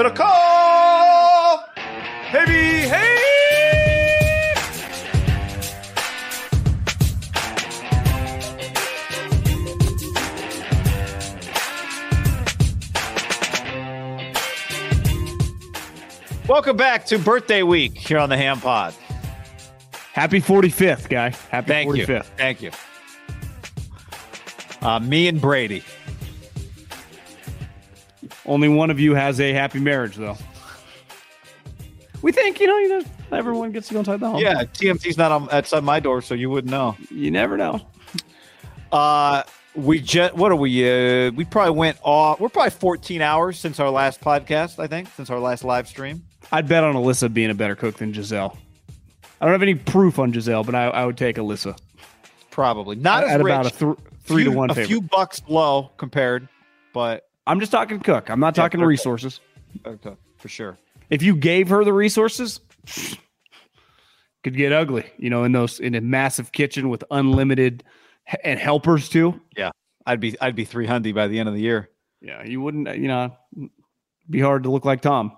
Middle call! Baby, hey! Welcome back to birthday week here on the Ham Pod. Happy 45th, guy. Happy Thank 45th. you. Thank you. Uh, me and Brady. Only one of you has a happy marriage, though. We think, you know, you know, everyone gets to go inside the home. Yeah, TMT's not on, outside my door, so you wouldn't know. You never know. Uh, we just what are we? Uh, we probably went off. We're probably 14 hours since our last podcast. I think since our last live stream. I'd bet on Alyssa being a better cook than Giselle. I don't have any proof on Giselle, but I, I would take Alyssa Probably not at as about a th- three Few- to one A favorite. few bucks low compared, but I'm just talking cook. I'm not Yeah, talking okay. resources. okay, for sure. If you gave her the resources, could get ugly. You know, in those in a massive kitchen with unlimited and helpers too. Yeah, I'd be I'd be 300 by the end of the year. Yeah, you wouldn't. You know, be hard to look like Tom.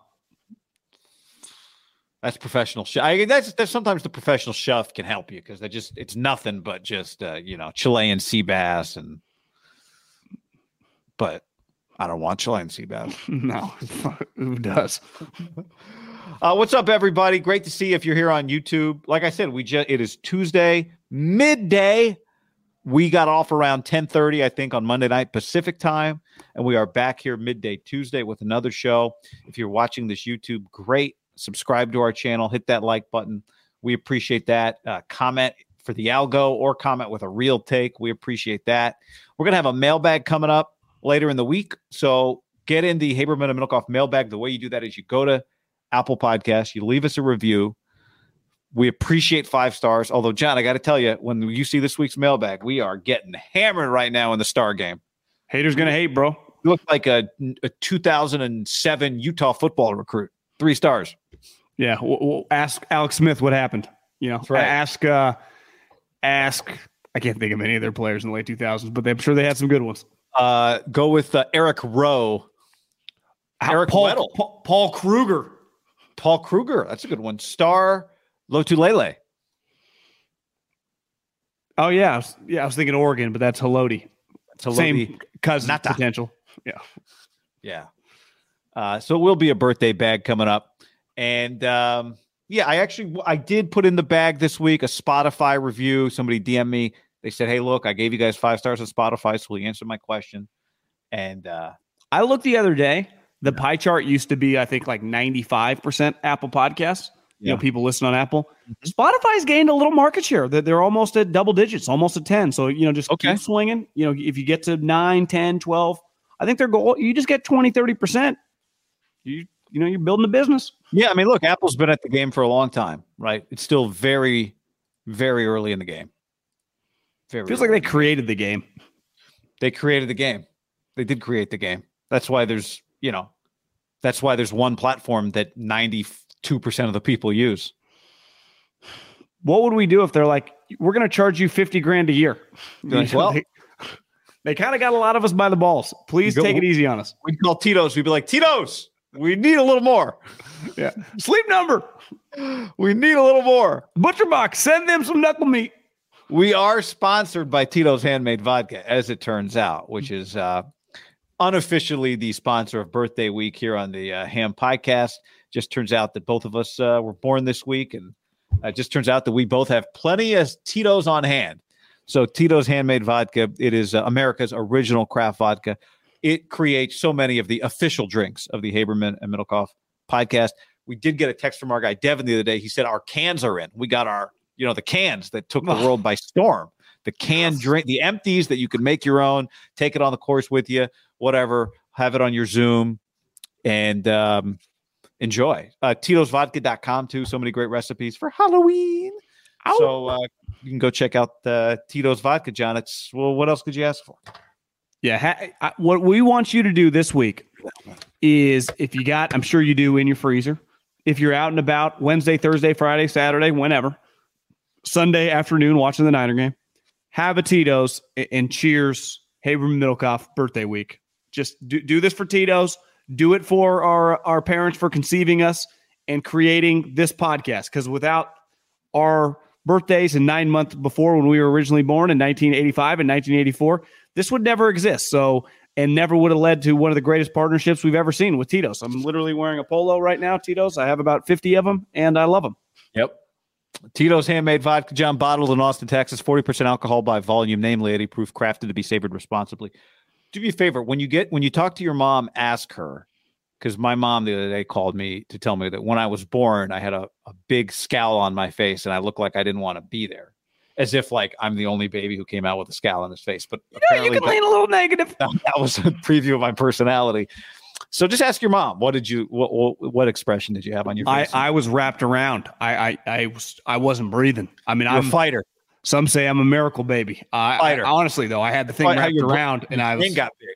That's professional chef. I, that's, that's sometimes the professional chef can help you because they just it's nothing but just uh, you know Chilean sea bass and. But I don't want Chilean sea bass. No, who does? Uh, what's up, everybody? Great to see you if you're here on YouTube. Like I said, we just it is Tuesday midday. We got off around 10:30, I think, on Monday night Pacific time, and we are back here midday Tuesday with another show. If you're watching this YouTube, great. Subscribe to our channel, hit that like button. We appreciate that. Uh, comment for the algo or comment with a real take. We appreciate that. We're gonna have a mailbag coming up later in the week, so get in the Haberman and Middlecoff mailbag. The way you do that is you go to Apple Podcast. You leave us a review. We appreciate five stars. Although, John, I got to tell you, when you see this week's mailbag, we are getting hammered right now in the star game. Haters gonna hate, bro. You look like a, a 2007 Utah football recruit. Three stars. Yeah, we'll, we'll ask Alex Smith what happened. You know, right. ask uh, ask. I can't think of any of their players in the late 2000s, but I'm sure they had some good ones. Uh, go with uh, Eric Rowe. Eric Paul, Weddle. Paul, Paul Kruger. Paul Kruger. That's a good one. Star Lotulelei. Oh yeah, I was, yeah. I was thinking Oregon, but that's Haloti. Haloti Same cousin Ngata. potential. Yeah. Yeah. Uh, so it will be a birthday bag coming up. And um, yeah, I actually I did put in the bag this week a Spotify review. Somebody DM me They said, "Hey, look, I gave you guys five stars on Spotify, so we answered my question." And uh, I looked the other day. The pie chart used to be, I think, like 95% Apple Podcasts. You Yeah. know, people listen on Apple. Spotify's gained a little market share. They're, they're almost at double digits, almost at 10. So, you know, just Okay. keep swinging. You know, if you get to 9, 10, 12, I think their goal, you just get 20, 30%. You, you know, you're building a business. yeah, I mean, look, Apple's been at the game for a long time, right? It's still very, very early in the game. Very Feels like they in the game. created the game. they created the game. They did create the game. That's why there's, you know, that's why there's one platform that 92% of the people use. What would we do if they're like, we're going to charge you 50 grand a year? Like, well- they, they kind of got a lot of us by the balls. Please Go- take it easy on us. We'd call Tito's. We'd be like, Tito's, we need a little more. Yeah. Sleep number. We need a little more. Butcher box. Send them some knuckle meat. We are sponsored by Tito's Handmade Vodka, as it turns out, which is uh, unofficially the sponsor of Birthday Week here on the uh, Ham Podcast. Just turns out that both of us uh, were born this week, and uh, it just turns out that we both have plenty of Tito's on hand. So Tito's Handmade Vodka, it is uh, America's original craft vodka. It creates so many of the official drinks of the Haberman and Middlecoff podcast. We did get a text from our guy Devin the other day. He said our cans are in. We got our, you know, the cans that took the world by storm. The can drink, the empties that you can make your own, take it on the course with you, whatever. Have it on your Zoom, and um, enjoy. Uh, Tito'sVodka.com too. So many great recipes for Halloween. So uh, you can go check out uh, Tito's Vodka, John. It's well, what else could you ask for? Yeah. Ha- I, what we want you to do this week is if you got, I'm sure you do in your freezer, if you're out and about Wednesday, Thursday, Friday, Saturday, whenever, Sunday afternoon watching the Niner game, have a Tito's and cheers, Haberman Middlecoff birthday week. Just do, do this for Tito's. Do it for our, our parents for conceiving us and creating this podcast. Because without our birthdays and nine months before when we were originally born in 1985 and 1984, this would never exist. So, and never would have led to one of the greatest partnerships we've ever seen with Tito's. I'm literally wearing a polo right now, Tito's. I have about 50 of them and I love them. Yep. Tito's handmade vodka, John, bottled in Austin, Texas, 40% alcohol by volume, namely 80 proof, crafted to be savored responsibly. Do me a favor when you get when you talk to your mom, ask her because my mom the other day called me to tell me that when I was born, I had a, a big scowl on my face and I looked like I didn't want to be there, as if like I'm the only baby who came out with a scowl on his face. But Yeah, you can lean a little negative. that was a preview of my personality. So just ask your mom. What did you? What what, what expression did you have on your I, face? I was wrapped around. I, I, I was, I wasn't breathing. I mean, You're I'm, a fighter. some say I'm a miracle baby. I, I Fighter. honestly though, I had the thing Fight- wrapped around and I was, got big.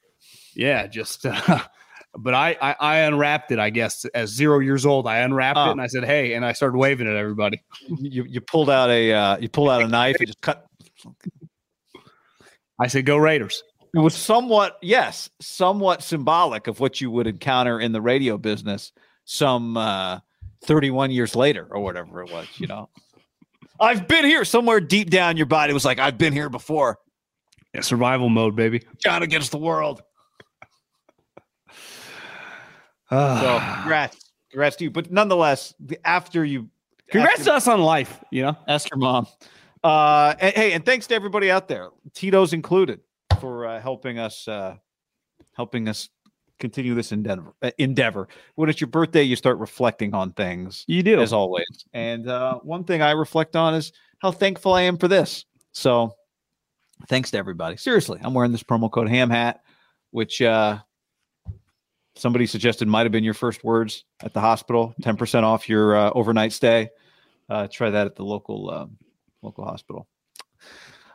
yeah, just, uh, but I, I, I unwrapped it, I guess, as zero years old. I unwrapped Oh. it and I said, Hey, and I started waving at everybody. You you pulled out a uh, you pulled out a knife. You just cut. I said, Go Raiders. It was somewhat yes, somewhat symbolic of what you would encounter in the radio business some uh, 31 years later or whatever it was. You know, I've been here somewhere deep down. Your body was like, I've been here before. Yeah, survival mode, baby. John against the world. So Ah. congrats, congrats to you. But nonetheless, after you Congrats after- to us on life, you know? Ask your mom. Uh, and, hey, and thanks to everybody out there, Tito's included, for uh, helping us uh, helping us continue this endeavor. Uh, endeavor. When it's your birthday, you start reflecting on things, You do. as always. And uh, one thing I reflect on is how thankful I am for this. So, thanks to everybody. Seriously, I'm wearing this promo code Ham Hat, which uh, somebody suggested might have been your first words at the hospital. Ten percent off your uh, overnight stay. Uh, try that at the local um, local hospital.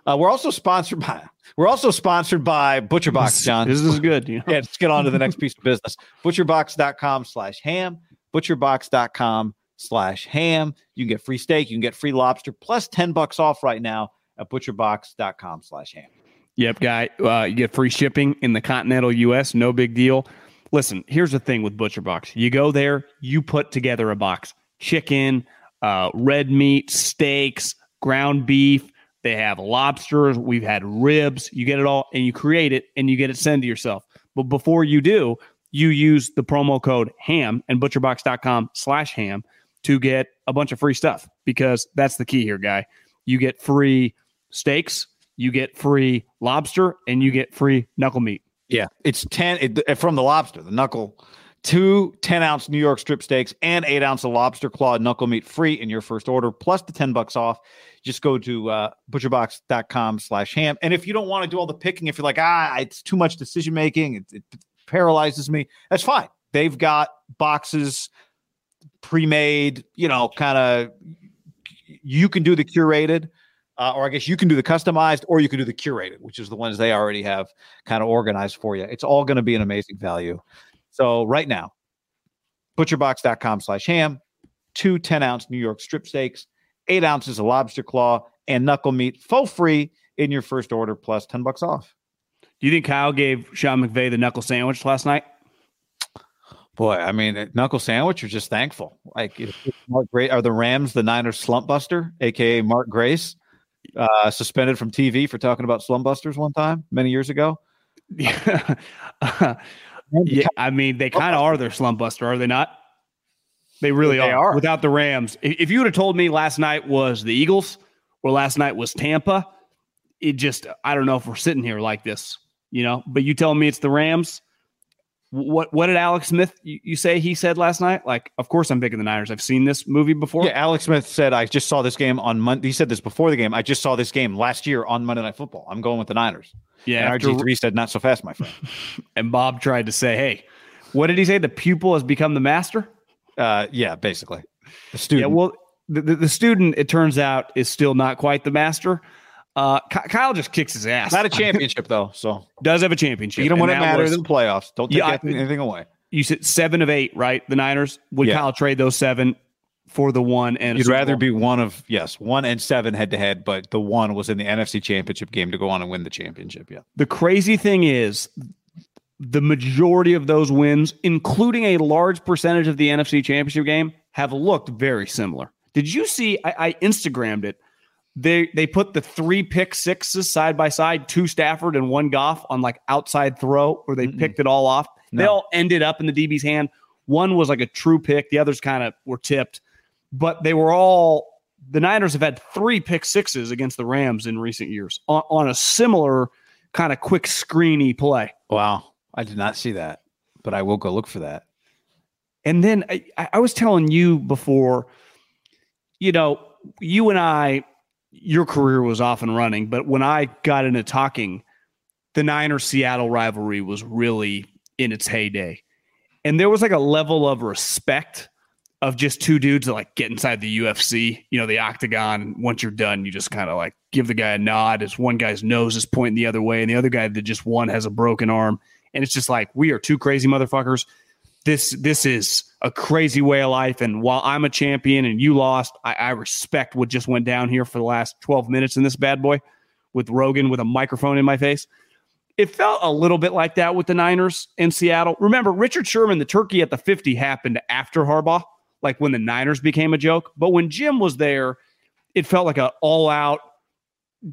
Uh, we're also sponsored by we're also sponsored by ButcherBox, John. This is good. You know? yeah, let's get on to the next piece of business. Butcherbox.com slash ham. Butcherbox.com slash ham. You can get free steak, you can get free lobster, plus 10 bucks off right now at butcherbox.com slash ham. Yep, guy. Uh, you get free shipping in the continental U.S. No big deal. Listen, here's the thing with ButcherBox. You go there, you put together a box: chicken, uh, red meat, steaks, ground beef. They have lobsters. We've had ribs. You get it all, and you create it, and you get it sent to yourself. But before you do, you use the promo code HAM and butcherbox.com slash HAM to get a bunch of free stuff because that's the key here, guy. You get free steaks, you get free lobster and you get free knuckle meat. Yeah, it's ten it, from the lobster, the knuckle. Two 10 ounce New York strip steaks and eight ounce of lobster claw knuckle meat free in your first order, plus the 10 bucks off. Just go to uh, butcherbox.com slash ham. And if you don't want to do all the picking, if you're like, ah, it's too much decision making, it, it paralyzes me, that's fine. They've got boxes pre-made, you know, kind of you can do the curated, uh, or I guess you can do the customized, or you can do the curated, which is the ones they already have kind of organized for you. It's all going to be an amazing value. So right now, butcherbox.com slash ham, two 10 ounce New York strip steaks, eight ounces of lobster claw, and knuckle meat full free in your first order plus 10 bucks off. Do you think Kyle gave Sean McVay the knuckle sandwich last night? Boy, I mean, knuckle sandwich. You're just thankful. Like, Mark Gray, are the Rams the Niners slump buster, aka Mark Grace, uh, suspended from TV for talking about slump busters one time many years ago? Yeah, yeah. I mean, they kind of are their slump buster, are they not? They really They are. are. Without the Rams, if if you would have told me last night was the Eagles or last night was Tampa, it just I don't know if we're sitting here like this, you know. But you tell me it's the Rams. What what did Alex Smith you, you say he said last night? Like, of course I'm picking the Niners. I've seen this movie before. Yeah, Alex Smith said, I just saw this game on Monday. He said this before the game. I just saw this game last year on Monday Night Football. I'm going with the Niners. Yeah. and after- RG3 said, not so fast, my friend. and Bob tried to say, "Hey, what did he say? The pupil has become the master." Uh, yeah, basically. The Yeah, student. well, the, the, the student, it turns out, is still not quite the master. Uh, Kyle just kicks his ass. not a championship, though. So Does have a championship. You them when and it that matters was- in the playoffs. Don't take Yeah, anything away. you said seven of eight, right? The Niners. Would Yeah. Kyle trade those seven for the one? And You'd rather be one of, yes, one and seven head to head, but the one was in the NFC championship game to go on and win the championship. Yeah. The crazy thing is, the majority of those wins, including a large percentage of the NFC Championship game, have looked very similar. Did you see? I, I Instagrammed it. They they put the three pick sixes side by side, two Stafford and one Goff on like outside throw, where they Mm-mm. picked it all off. They all ended up in the DB's hand. One was like a true pick. The others kind of were tipped, but they were all. The Niners have had three pick sixes against the Rams in recent years on, on a similar kind of quick screeny play. Wow. I did not see that, but I will go look for that. And then I, I was telling you before, you know, you and I, your career was off and running, but when I got into talking, the Niners Seattle rivalry was really in its heyday. And there was like a level of respect of just two dudes that like get inside the UFC, you know, the octagon. Once you're done, you just kind of like give the guy a nod as one guy's nose is pointing the other way, and the other guy that just won has a broken arm. And it's just like, we are two crazy motherfuckers this this is a crazy way of life. And while I'm a champion and you lost, I, I respect what just went down here for the last 12 minutes in this bad boy with Rogan with a microphone in my face. It felt a little bit like that with the Niners in Seattle. Remember, Richard Sherman, the turkey at the 50 happened after Harbaugh, like when the Niners became a joke. But when Jim was there, it felt like an all out,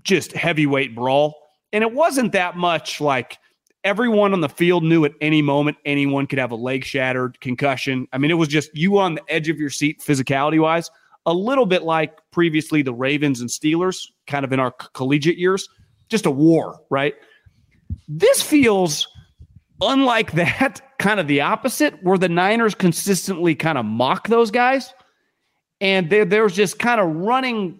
just heavyweight brawl. And it wasn't that much like everyone on the field knew at any moment anyone could have a leg shattered, concussion. I mean, it was just you on the edge of your seat, physicality wise, a little bit like previously the Ravens and Steelers, kind of in our collegiate years, just a war, right? This feels unlike that, kind of the opposite, where the Niners consistently kind of mock those guys. And there, there's just kind of running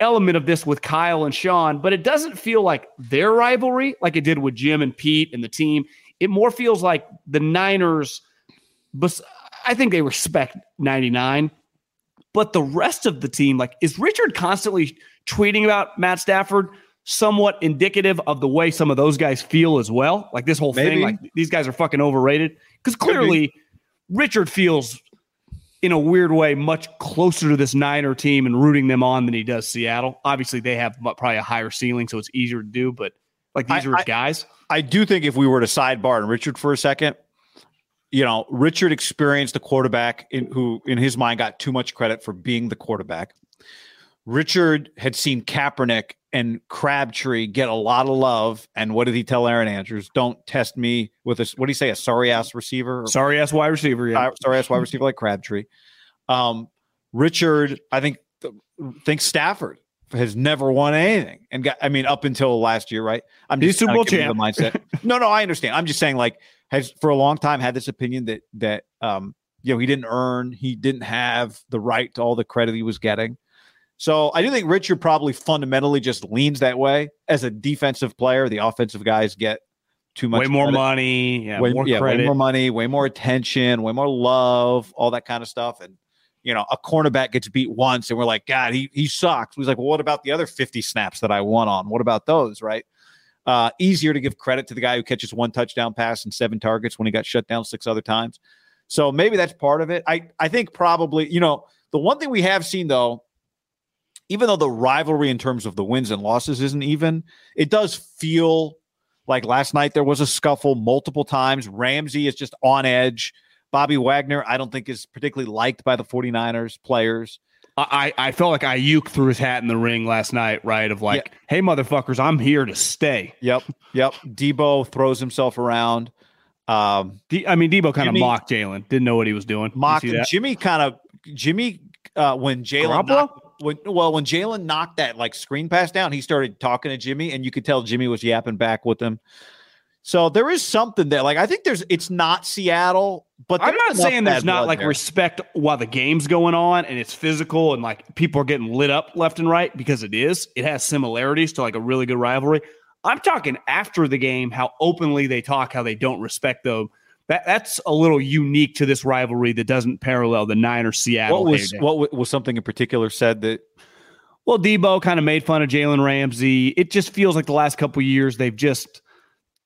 element of this with Kyle and Sean, but it doesn't feel like their rivalry like it did with Jim and Pete and the team. It more feels like the Niners, I think they respect 99, but the rest of the team, like, is Richard constantly tweeting about Matt Stafford somewhat indicative of the way some of those guys feel as well? Like this whole thing, like these guys are fucking overrated. Because clearly, Richard feels in a weird way much closer to this Niner team and rooting them on than he does Seattle. Obviously, they have probably a higher ceiling, so it's easier to do. But like these I- are his I- guys. I do think if we were to sidebar and Richard for a second, you know, Richard experienced a quarterback in, who, in his mind, got too much credit for being the quarterback. Richard had seen Kaepernick and Crabtree get a lot of love. And what did he tell Erin Andrews? Don't test me with a, what do you say, a sorry ass receiver? Sorry ass wide receiver. Yeah. uh, sorry ass wide receiver like Crabtree. Um, Richard, I think, th- thinks Stafford has never won anything, and got I mean up until last year, right? I'm He's just Super Bowl champ. the mindset. no, no, I understand. I'm just saying, like, has for a long time had this opinion that that um you know he didn't earn, he didn't have the right to all the credit he was getting. So I do think Richard probably fundamentally just leans that way as a defensive player. The offensive guys get too much way more credit money, yeah, way, more yeah, way more money, way more attention, way more love, all that kind of stuff. And you know, a cornerback gets beat once, and we're like, God, he he sucks. He's like, well, what about the other fifty snaps that I won on? What about those? Right? Uh, easier to give credit to the guy who catches one touchdown pass and seven targets when he got shut down six other times. So maybe that's part of it. I I think probably you know the one thing we have seen though. Even though the rivalry in terms of the wins and losses isn't even, it does feel like last night, there was a scuffle multiple times. Ramsey is just on edge. Bobby Wagner, I don't think is particularly liked by the 49ers players. I, I felt like Aiyuk threw his hat in the ring last night, right? Of like, hey, motherfuckers, I'm here to stay. Yep. Yep. Debo throws himself around. Um, D- I mean, Debo kind of mocked Jalen. Didn't know what he was doing. You mock see that? Jimmy kind of Jimmy uh when Jalen when well when Jalen knocked that like screen pass down, he started talking to Jimmy, and you could tell Jimmy was yapping back with him. So there is something there. Like I think there's it's not Seattle, but I'm not saying there's not like there. respect while the game's going on and it's physical and like people are getting lit up left and right because it is. It has similarities to like a really good rivalry. I'm talking after the game, how openly they talk, how they don't respect them. That that's a little unique to this rivalry that doesn't parallel the Niners Seattle. what was heyday. what wa- was something in particular said that Well, Debo kind of made fun of Jalen Ramsey. It just feels like the last couple of years they've just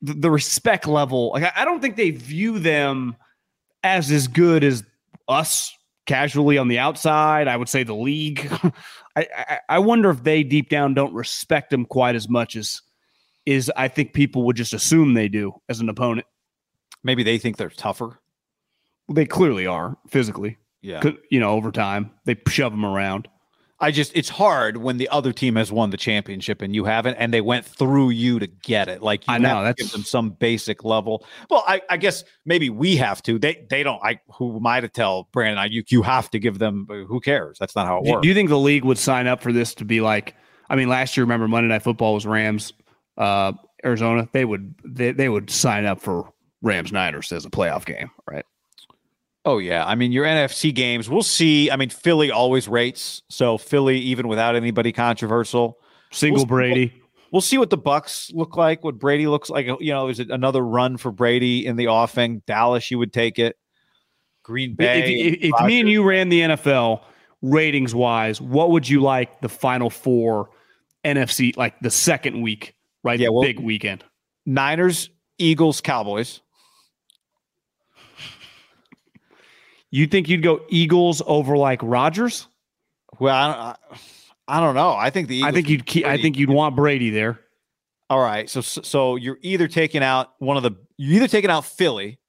the, the respect level. Like I, I don't think they view them as as good as us casually on the outside. I would say the league. I, I I wonder if they deep down don't respect them quite as much as is I think people would just assume they do as an opponent. Maybe they think they're tougher. They clearly are physically. Yeah. You know, over time they shove them around. I just it's hard when the other team has won the championship and you haven't, and they went through you to get it. Like you I know, have to that's- give them some basic level. Well, I, I guess maybe we have to. They they don't. I who am I to tell Brandon? I you you have to give them. Who cares? That's not how it Do, works. do you think the league would sign up for this to be like? I mean, last year, remember Monday Night Football was Rams, uh, Arizona. They would they, they would sign up for Rams Niners as a playoff game, right? Oh yeah, I mean your NFC games. We'll see. I mean Philly always rates, so Philly even without anybody controversial. Single We'll- Brady. We'll see what the Bucks look like. What Brady looks like. You know, is it another run for Brady in the offing? Dallas, you would take it. Green Bay. If, if, if me and you ran the NFL ratings wise, what would you like the final four NFC like the second week, right? Yeah, the well- big weekend. Niners, Eagles, Cowboys. You think you'd go Eagles over like Rodgers? Well, I don't, I, I don't know. I think the Eagles I think you'd keep, I think you'd want Brady there. All right, so so you're either taking out one of the you're either taking out Philly.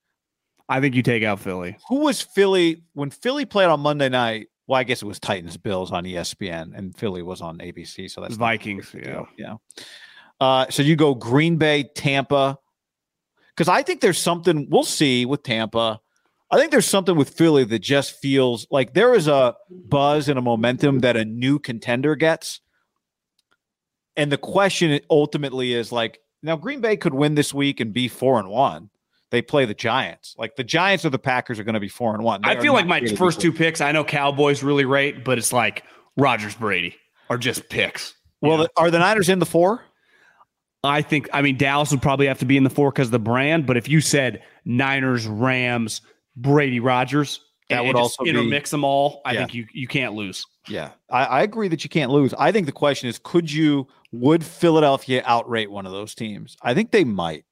I think you take out Philly. Who was Philly when Philly played on Monday night? Well, I guess it was Titans Bills on ESPN, and Philly was on ABC. So that's Vikings, yeah. yeah. Uh, so you go Green Bay, Tampa, because I think there's something we'll see with Tampa. I think there's something with Philly that just feels like there is a buzz and a momentum that a new contender gets. And the question ultimately is like, now Green Bay could win this week and be four and one. They play the Giants. Like the Giants or the Packers are going to be four and one. They I feel like my first two picks. I know Cowboys really rate, but it's like Rodgers Brady are just picks. Well, the- are the Niners in the four? I think. I mean, Dallas would probably have to be in the four because of the brand. But if you said Niners, Rams, Brady, Rodgers, That and- would also be- intermix them all. I Yeah. think you you can't lose. Yeah, I, I agree that you can't lose. I think the question is, could you? Would Philadelphia outrate one of those teams? I think they might.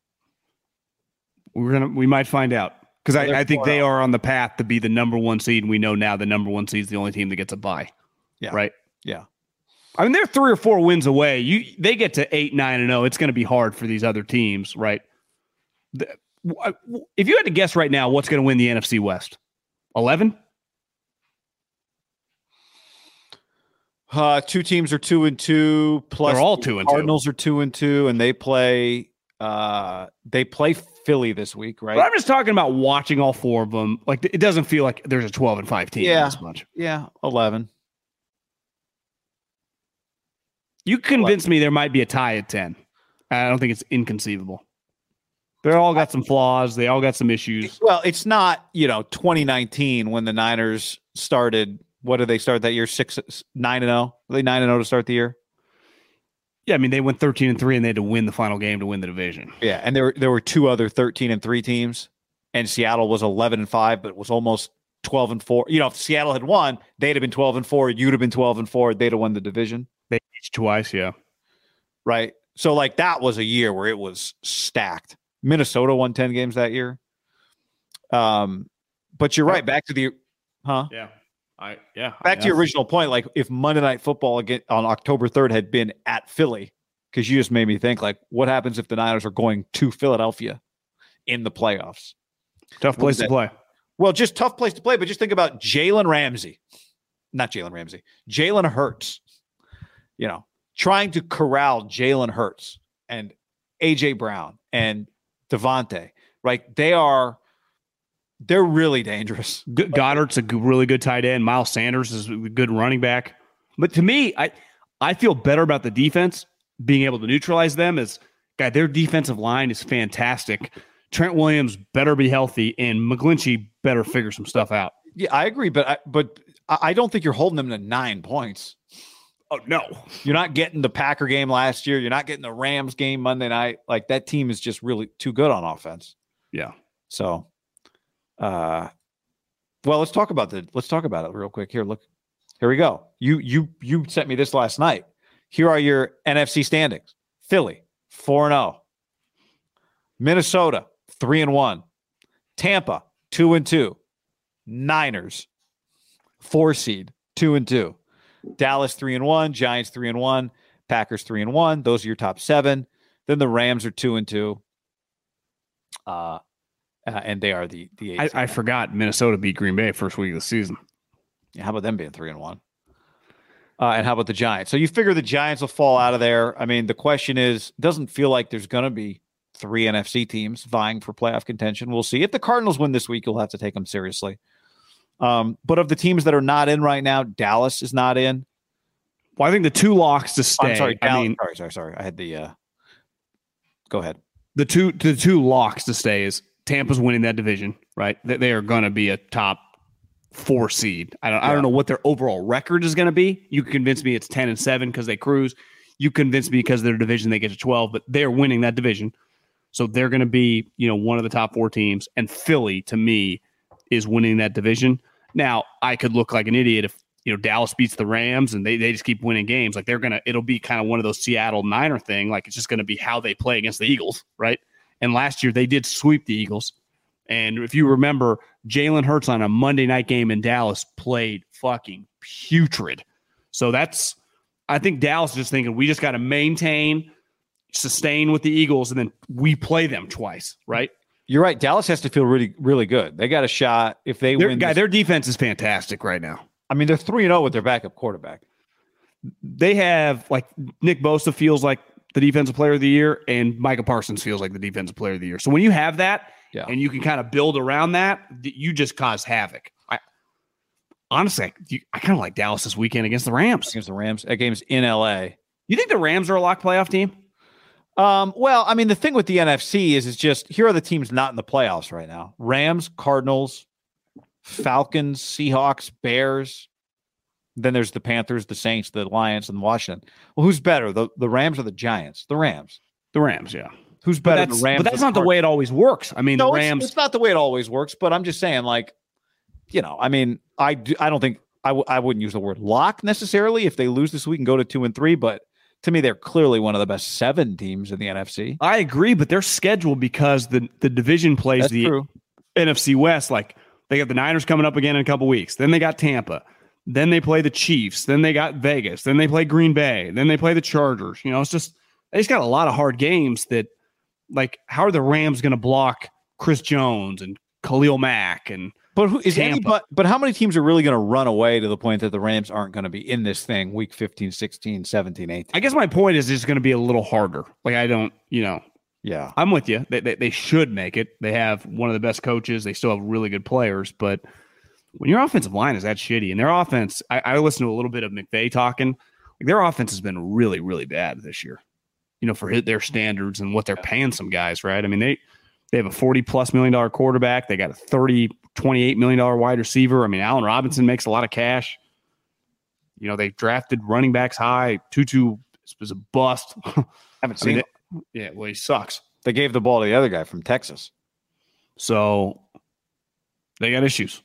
We're gonna we might find out because I, I think they out. are on the path to be the number one seed. And we know now the number one seed is the only team that gets a bye. Yeah. Right. Yeah. I mean, they're three or four wins away. You they get to eight, nine, and zero. It's going to be hard for these other teams, right? The- if you had to guess right now, what's going to win the NFC West? Eleven. Uh, two teams are two and two. Plus, They're all two and two. Cardinals are two and two, and they play. Uh, they play Philly this week, right? But I'm just talking about watching all four of them. Like it doesn't feel like there's a 12 and five team. Yeah. Much. yeah, eleven. You convinced me there might be a tie at 10. I don't think it's inconceivable. They're all got some flaws. They all got some issues. Well, it's not, you know, 2019 when the Niners started. What did they start that year? Six, nine and zero. Were they nine and zero to start the year? Yeah, I mean they went 13 and 3 and they had to win the final game to win the division. Yeah, and there were there were two other 13 and 3 teams and Seattle was 11 and 5 but was almost 12 and 4. You know, if Seattle had won, they'd have been 12 and 4, you'd have been 12 and 4, they'd have won the division. They each twice, yeah. Right? So like that was a year where it was stacked. Minnesota won 10 games that year. Um but you're right, back to the huh? Yeah. I yeah. Back to your original point, like if Monday Night Football again on October third had been at Philly, because you just made me think, like, what happens if the Niners are going to Philadelphia in the playoffs? Tough place to play. Well, just tough place to play, but just think about Jalen Ramsey, not Jalen Ramsey, Jalen Hurts. You know, trying to corral Jalen Hurts and AJ Brown and DeVonta. Right? They are they're really dangerous. Goedert's a really good tight end. Miles Sanders is a good running back. But to me, I I feel better about the defense being able to neutralize them. As God, their defensive line is fantastic. Trent Williams better be healthy, and McGlinchey better figure some stuff out. Yeah, I agree, but I, but I don't think you're holding them to nine points. Oh no, you're not getting the Packer game last year. You're not getting the Rams game Monday night. Like that team is just really too good on offense. Yeah. So uh, well, let's talk about the let's talk about it real quick. Here, look, here we go. You you you sent me this last night. Here are your NFC standings: Philly four and zero, oh. Minnesota three and one, Tampa two and two, Niners four seed two and two, Dallas three and one, Giants three and one, Packers three and one. Those are your top seven. Then the Rams are two and two. Uh, uh, and they are the the. I, I, forgot Minnesota beat Green Bay first week of the season. Yeah, how about them being three and one? Uh, and how about the Giants? So you figure the Giants will fall out of there. I mean, the question is, doesn't feel like there's going to be three NFC teams vying for playoff contention. We'll see. If the Cardinals win this week, you'll have to take them seriously. Um, but of the teams that are not in right now, Dallas is not in. Well, I think the two locks to stay. I'm sorry, Dallas, I mean, sorry, sorry, sorry. I had the. Uh, go ahead. The two, the two locks to stay is Tampa's winning that division, right? They, they are going to be a top four seed. I don't, yeah. I don't know what their overall record is going to be. You can convince me it's 10 and 7 because they cruise. You convince me because their division they get to 12, but they're winning that division. So they're going to be, you know, one of the top four teams. And Philly, to me, is winning that division. Now, I could look like an idiot if, you know, Dallas beats the Rams and they, they just keep winning games. Like they're to, it'll be kind of one of those Seattle Niner thing. Like it's just to be how they play against the Eagles, right? And last year they did sweep the Eagles. And if you remember, Jalen Hurts on a Monday night game in Dallas played fucking putrid. So that's, I think Dallas is just thinking we just got to maintain, sustain with the Eagles, and then we play them twice, right? You're right. Dallas has to feel really, really good. They got a shot if they their, win. Guy, this. their defense is fantastic right now. I mean, they're three and zero oh with their backup quarterback. They have like Nick Bosa feels like the defensive player of the year, and Micah Parsons feels like the defensive player of the year. So when you have that, yeah. and you can kind of build around that, you just cause havoc. I honestly, I, I kind of like Dallas this weekend against the Rams. Against the Rams, that game's in LA. You think the Rams are a lock playoff team? Um, well, I mean, the thing with the NFC is, is just here are the teams not in the playoffs right now: Rams, Cardinals, Falcons, Seahawks, Bears, then there's the Panthers, the Saints, the Lions, and Washington. Well, who's better, the the Rams or the Giants? The Rams. The Rams, yeah. Who's better, but the Rams? But that's not the way it always works. I mean, no, the Rams. It's, it's, not the way it always works. But I'm just saying, like, you know, I mean, I do, I don't think I w- I wouldn't use the word lock necessarily if they lose this week and go to two and three, but. To me, they're clearly one of the best seven teams in the NFC. I agree, but they're scheduled because the, the division plays that's the true. NFC West. Like they got the Niners coming up again in a couple weeks. Then they got Tampa. Then they play the Chiefs. Then they got Vegas. Then they play Green Bay. Then they play the Chargers. You know, it's just they just got a lot of hard games that like how are the Rams going to block Chris Jones and Khalil Mack and but who is Tampa. anybody but how many teams are really going to run away to the point that the Rams aren't going to be in this thing week 15, 16, 17, 18? I guess my point is it's going to be a little harder. Like I don't, you know, yeah. I'm with you. They, they, they should make it. They have one of the best coaches. They still have really good players, but when your offensive line is that shitty and their offense, I, I listened to a little bit of McVay talking. Like their offense has been really, really bad this year. You know, for hit their standards and what they're paying some guys, right? I mean, they they have a 40 plus million dollar quarterback. They got a 30, 28 million dollar wide receiver. I mean, Allen Robinson makes a lot of cash. You know, they drafted running backs high. Tutu was a bust. Haven't I seen mean, it. it- yeah, well, he sucks. They gave the ball to the other guy from Texas. So they got issues.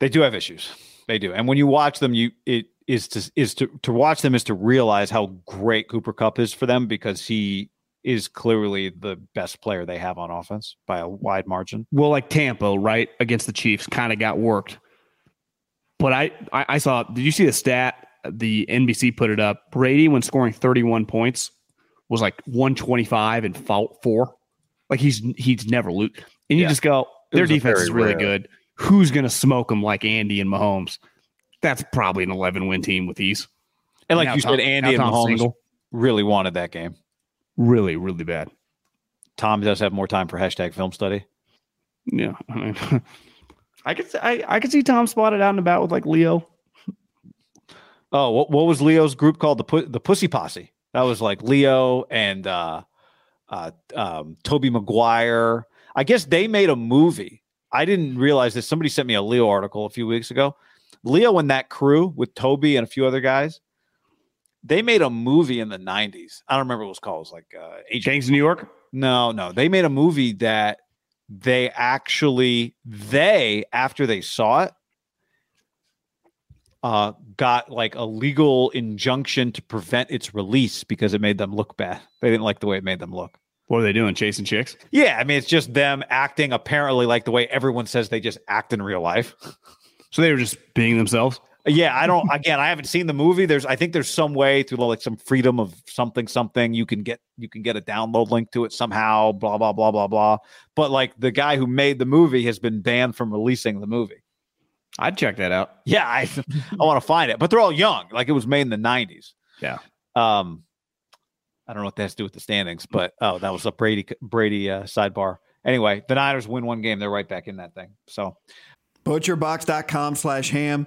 They do have issues. They do. And when you watch them, you it is to is to to watch them is to realize how great Cooper Kupp is for them because he is clearly the best player they have on offense by a wide margin. Well, like Tampa, right against the Chiefs, kind of got worked. But I, I, I saw. Did you see the stat? The NBC put it up. Brady, when scoring 31 points, was like 125 and fou- four. Like he's he's never lose. And you Yeah. just go, their defense is really rare. good. Who's going to smoke them like Andy and Mahomes? That's probably an 11 win team with ease. And like Now you Tom- said, Andy and Mahomes single. really wanted that game. Really, really bad. Tom does have more time for hashtag film study. Yeah, I mean, I could see- I, I could see Tom spotted out and about with like Leo. Oh, what, what was Leo's group called? The Pu- the Pussy Posse. That was like Leo and uh, uh, um, Tobey Maguire. I guess they made a movie. I didn't realize this. Somebody sent me a Leo article a few weeks ago. Leo and that crew with Tobey and a few other guys. They made a movie in the '90s. I don't remember what it was called. It was like uh, Agent Gangs of New York. No, no. They made a movie that they actually they after they saw it uh got like a legal injunction to prevent its release because it made them look bad. They didn't like the way it made them look. What are they doing? Chasing chicks? Yeah, I mean it's just them acting apparently like the way everyone says they just act in real life. So they were just being themselves. Yeah, I don't. Again, I haven't seen the movie. There's, I think there's some way through like some freedom of something, something you can get, you can get a download link to it somehow. Blah blah blah blah blah. But like the guy who made the movie has been banned from releasing the movie. I'd check that out. Yeah, I, I want to find it. But they're all young. Like it was made in the '90s. Yeah. Um, I don't know what that has to do with the standings, but oh, that was a Brady Brady uh, sidebar. Anyway, the Niners win one game, they're right back in that thing. So butcherbox.com slash ham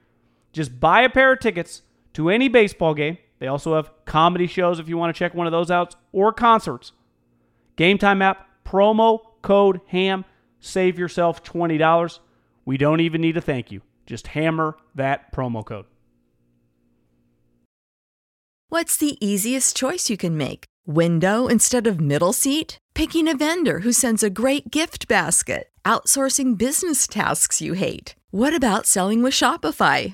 Just buy a pair of tickets to any baseball game. They also have comedy shows if you want to check one of those out or concerts. Game Time app, promo code HAM, save yourself $20. We don't even need a thank you. Just hammer that promo code. What's the easiest choice you can make? Window instead of middle seat? Picking a vendor who sends a great gift basket? Outsourcing business tasks you hate? What about selling with Shopify?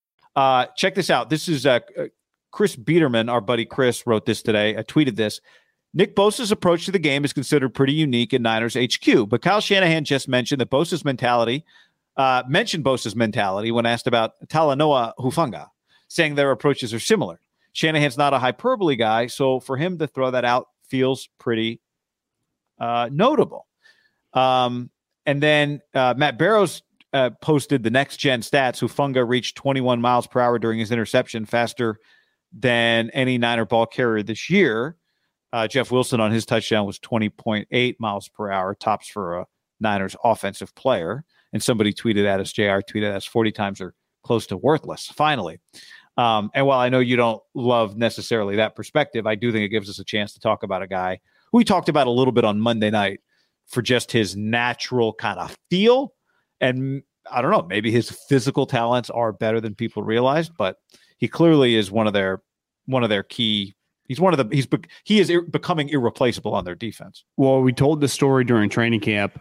Uh, check this out. This is uh, uh, Chris Biderman, our buddy Chris, wrote this today. I tweeted this. Nick Bosa's approach to the game is considered pretty unique in Niners HQ, but Kyle Shanahan just mentioned that Bosa's mentality, uh, mentioned Bosa's mentality when asked about Talanoa Hufanga, saying their approaches are similar. Shanahan's not a hyperbole guy, so for him to throw that out feels pretty uh, notable. Um, and then uh, Matt Barrows uh, posted the next gen stats. Hufanga reached 21 miles per hour during his interception, faster than any Niner ball carrier this year. Uh, Jeff Wilson on his touchdown was 20.8 miles per hour, tops for a Niners offensive player. And somebody tweeted at us, JR tweeted at us, 40 times are close to worthless, finally. Um, and while I know you don't love necessarily that perspective, I do think it gives us a chance to talk about a guy who we talked about a little bit on Monday night for just his natural kind of feel and I don't know, maybe his physical talents are better than people realized, but he clearly is one of their one of their key. He's one of the he's he is ir- becoming irreplaceable on their defense. Well, we told the story during training camp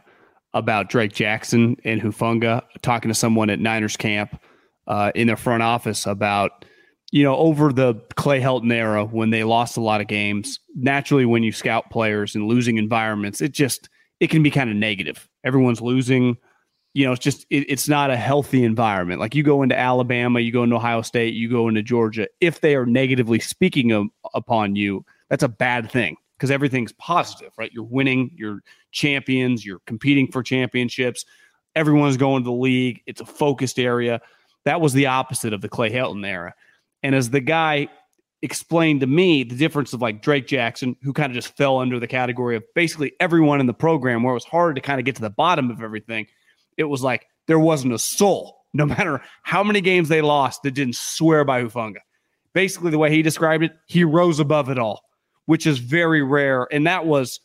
about Drake Jackson and Hufanga talking to someone at Niners camp uh, in their front office about you know over the Clay Helton era when they lost a lot of games. Naturally, when you scout players in losing environments, it just it can be kind of negative. Everyone's losing you know, it's just it, it's not a healthy environment. Like you go into Alabama, you go into Ohio State, you go into Georgia. If they are negatively speaking of, upon you, that's a bad thing because everything's positive, right? You're winning, you're champions, you're competing for championships. Everyone's going to the league. It's a focused area. That was the opposite of the Clay Helton era. And as the guy explained to me the difference of like Drake Jackson, who kind of just fell under the category of basically everyone in the program, where it was hard to kind of get to the bottom of everything it was like there wasn't a soul, no matter how many games they lost, that didn't swear by Hufanga. Basically, the way he described it, he rose above it all, which is very rare. And that was,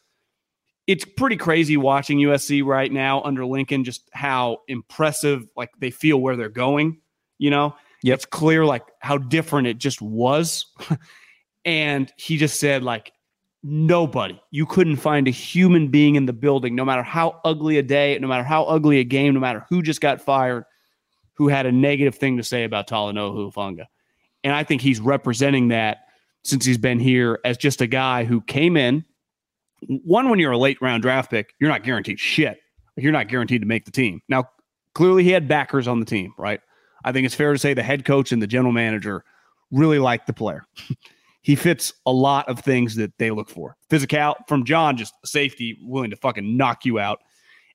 it's pretty crazy watching USC right now under Lincoln, just how impressive, like they feel where they're going. You know, yep. it's clear like how different it just was. and he just said, like, nobody. You couldn't find a human being in the building, no matter how ugly a day, no matter how ugly a game, no matter who just got fired, who had a negative thing to say about Talanoa Hufanga. And I think he's representing that since he's been here as just a guy who came in. One, when you're a late round draft pick, you're not guaranteed shit. You're not guaranteed to make the team. Now, clearly he had backers on the team, right? I think it's fair to say the head coach and the general manager really liked the player. he fits a lot of things that they look for. Physical from John, just safety, willing to fucking knock you out.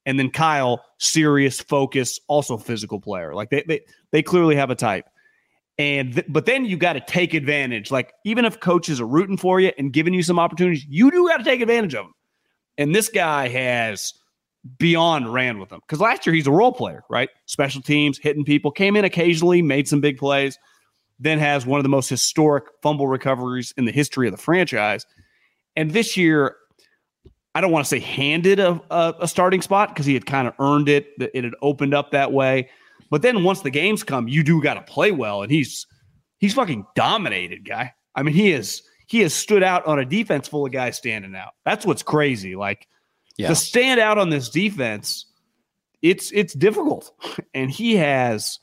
And then Kyle, serious, focus, also physical player. Like they they they clearly have a type. And th- but then you got to take advantage. Like even if coaches are rooting for you and giving you some opportunities, you do got to take advantage of them. And this guy has beyond ran with them because last year he's a role player, right? Special teams, hitting people, came in occasionally, made some big plays then has one of the most historic fumble recoveries in the history of the franchise. And this year, I don't want to say handed a, a, a starting spot because he had kind of earned it. It had opened up that way. But then once the games come, you do got to play well. And he's he's fucking dominated, guy. I mean, he is he has stood out on a defense full of guys standing out. That's what's crazy. Like yeah. to stand out on this defense, it's it's difficult. And he has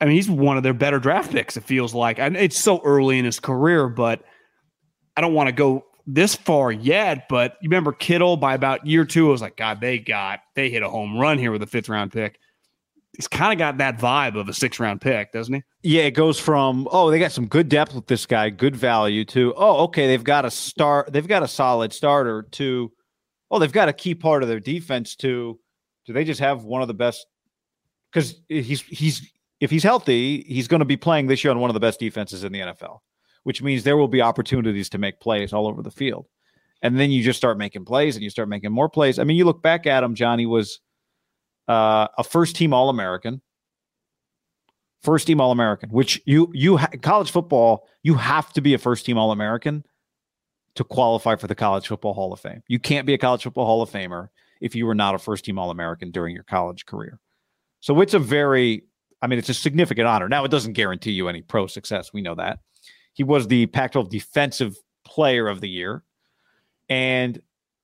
I mean, he's one of their better draft picks, it feels like. And it's so early in his career, but I don't want to go this far yet. But you remember Kittle by about year two, I was like, God, they got, they hit a home run here with a fifth round pick. he's kind of got that vibe of a six round pick, doesn't he? Yeah, it goes from oh they got some good depth with this guy, good value to oh okay they've got a start they've got a solid starter to oh they've got a key part of their defense to do they just have one of the best because he's he's if he's healthy he's going to be playing this year on one of the best defenses in the NFL, which means there will be opportunities to make plays all over the field, and then you just start making plays and you start making more plays. I mean you look back at him, Johnny was uh, a first team All American first team All American, which you you ha- college football you have to be a first team All American to qualify for the College Football Hall of Fame. You can't be a College Football Hall of Famer if you were not a first team All American during your college career. So it's a very, I mean, it's a significant honor. Now it doesn't guarantee you any pro success. We know that he was the Pac-12 Defensive Player of the Year, and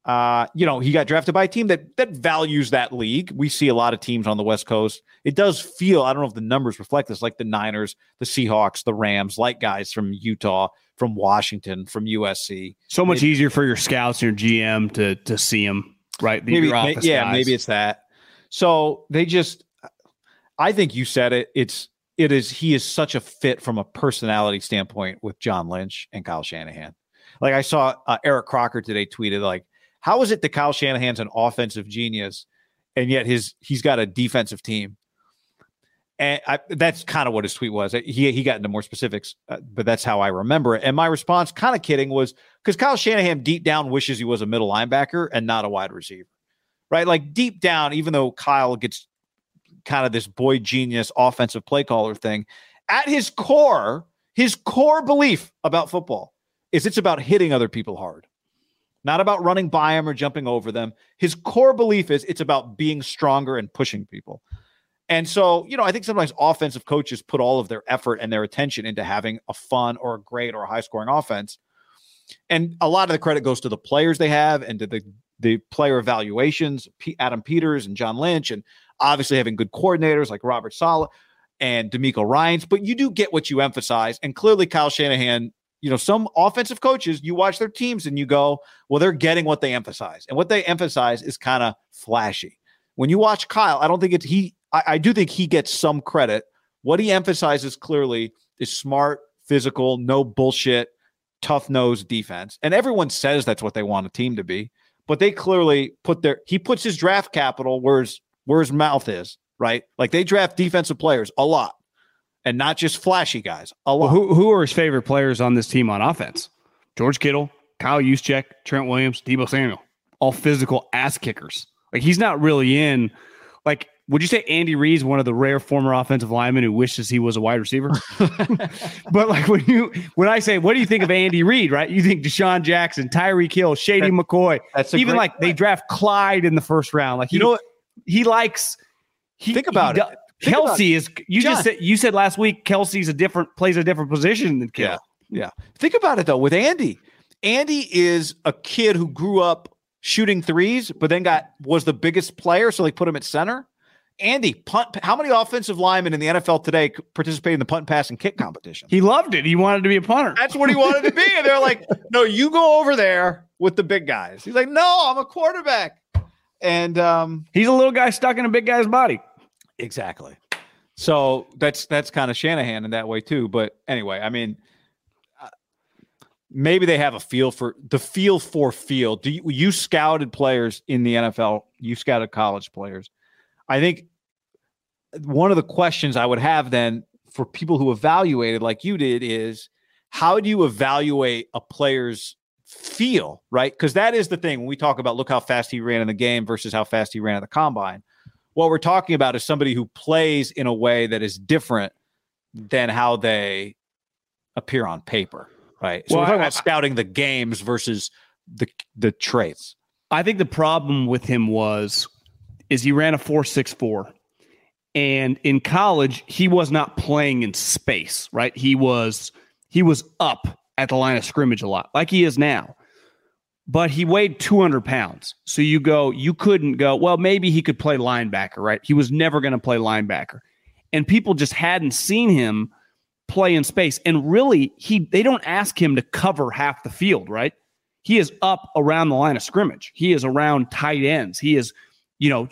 uh, you know, he got drafted by a team that that values that league. We see a lot of teams on the West Coast. It does feel, I don't know if the numbers reflect this, like the Niners, the Seahawks, the Rams, like guys from Utah, from Washington, from USC. So much it, easier for your scouts and your GM to to see them, right? The, maybe, may, yeah, guys. maybe it's that. So they just, I think you said it. It's it is he is such a fit from a personality standpoint with John Lynch and Kyle Shanahan. Like I saw uh, Eric Crocker today tweeted like how is it that Kyle Shanahan's an offensive genius, and yet his he's got a defensive team? And I, that's kind of what his tweet was. He he got into more specifics, uh, but that's how I remember it. And my response, kind of kidding, was because Kyle Shanahan deep down wishes he was a middle linebacker and not a wide receiver, right? Like deep down, even though Kyle gets kind of this boy genius offensive play caller thing, at his core, his core belief about football is it's about hitting other people hard not about running by them or jumping over them. His core belief is it's about being stronger and pushing people. And so, you know, I think sometimes offensive coaches put all of their effort and their attention into having a fun or a great or a high scoring offense. And a lot of the credit goes to the players they have and to the the player evaluations, P- Adam Peters and John Lynch, and obviously having good coordinators like Robert Saleh and DeMeco Ryans. But you do get what you emphasize. And clearly, Kyle Shanahan you know, some offensive coaches, you watch their teams and you go, well, they're getting what they emphasize. And what they emphasize is kind of flashy. When you watch Kyle, I don't think it's he, I, I do think he gets some credit. What he emphasizes clearly is smart, physical, no bullshit, tough nosed defense. And everyone says that's what they want a team to be. But they clearly put their, he puts his draft capital where his, where his mouth is, right? Like they draft defensive players a lot and not just flashy guys. A lot. Well, who who are his favorite players on this team on offense? George Kittle, Kyle Juszczyk, Trent Williams, Deebo Samuel, all physical ass kickers. Like he's not really in. Like, would you say Andy Reid's one of the rare former offensive linemen who wishes he was a wide receiver? but like when you when I say, what do you think of Andy Reid? Right? You think DeSean Jackson, Tyreek Hill, Shady McCoy. That's even like they draft Clyde in the first round. Like he, you know what? He likes. He, think about he, it. Kelce is you John. just said you said last week Kelce's a different plays a different position than Kittle. Yeah. Yeah. Think about it though with Andy. Andy is a kid who grew up shooting threes, but then got was the biggest player, so they put him at center. Andy, punt. How many offensive linemen in the NFL today participate in the punt, pass, and kick competition? He loved it. He wanted to be a punter. That's what he wanted to be. And they're like, "No, you go over there with the big guys." He's like, "No, I'm a quarterback." And um, he's a little guy stuck in a big guy's body. Exactly. So that's that's kind of Shanahan in that way too. But anyway, I mean, uh, maybe they have a feel for the feel for field. Do you, you scouted players in the NFL? You scouted college players. I think one of the questions I would have then for people who evaluated like you did is how do you evaluate a player's feel, right? Because that is the thing when we talk about look how fast he ran in the game versus how fast he ran at the combine what we're talking about is somebody who plays in a way that is different than how they appear on paper, right? So well, we're talking I, about scouting the games versus the the traits. I think the problem with him was is he ran a 464 and in college he was not playing in space, right? He was he was up at the line of scrimmage a lot, like he is now but he weighed 200 pounds. So you go, you couldn't go, well, maybe he could play linebacker, right? He was never going to play linebacker. And people just hadn't seen him play in space. And really, he they don't ask him to cover half the field, right? He is up around the line of scrimmage. He is around tight ends. He is, you know,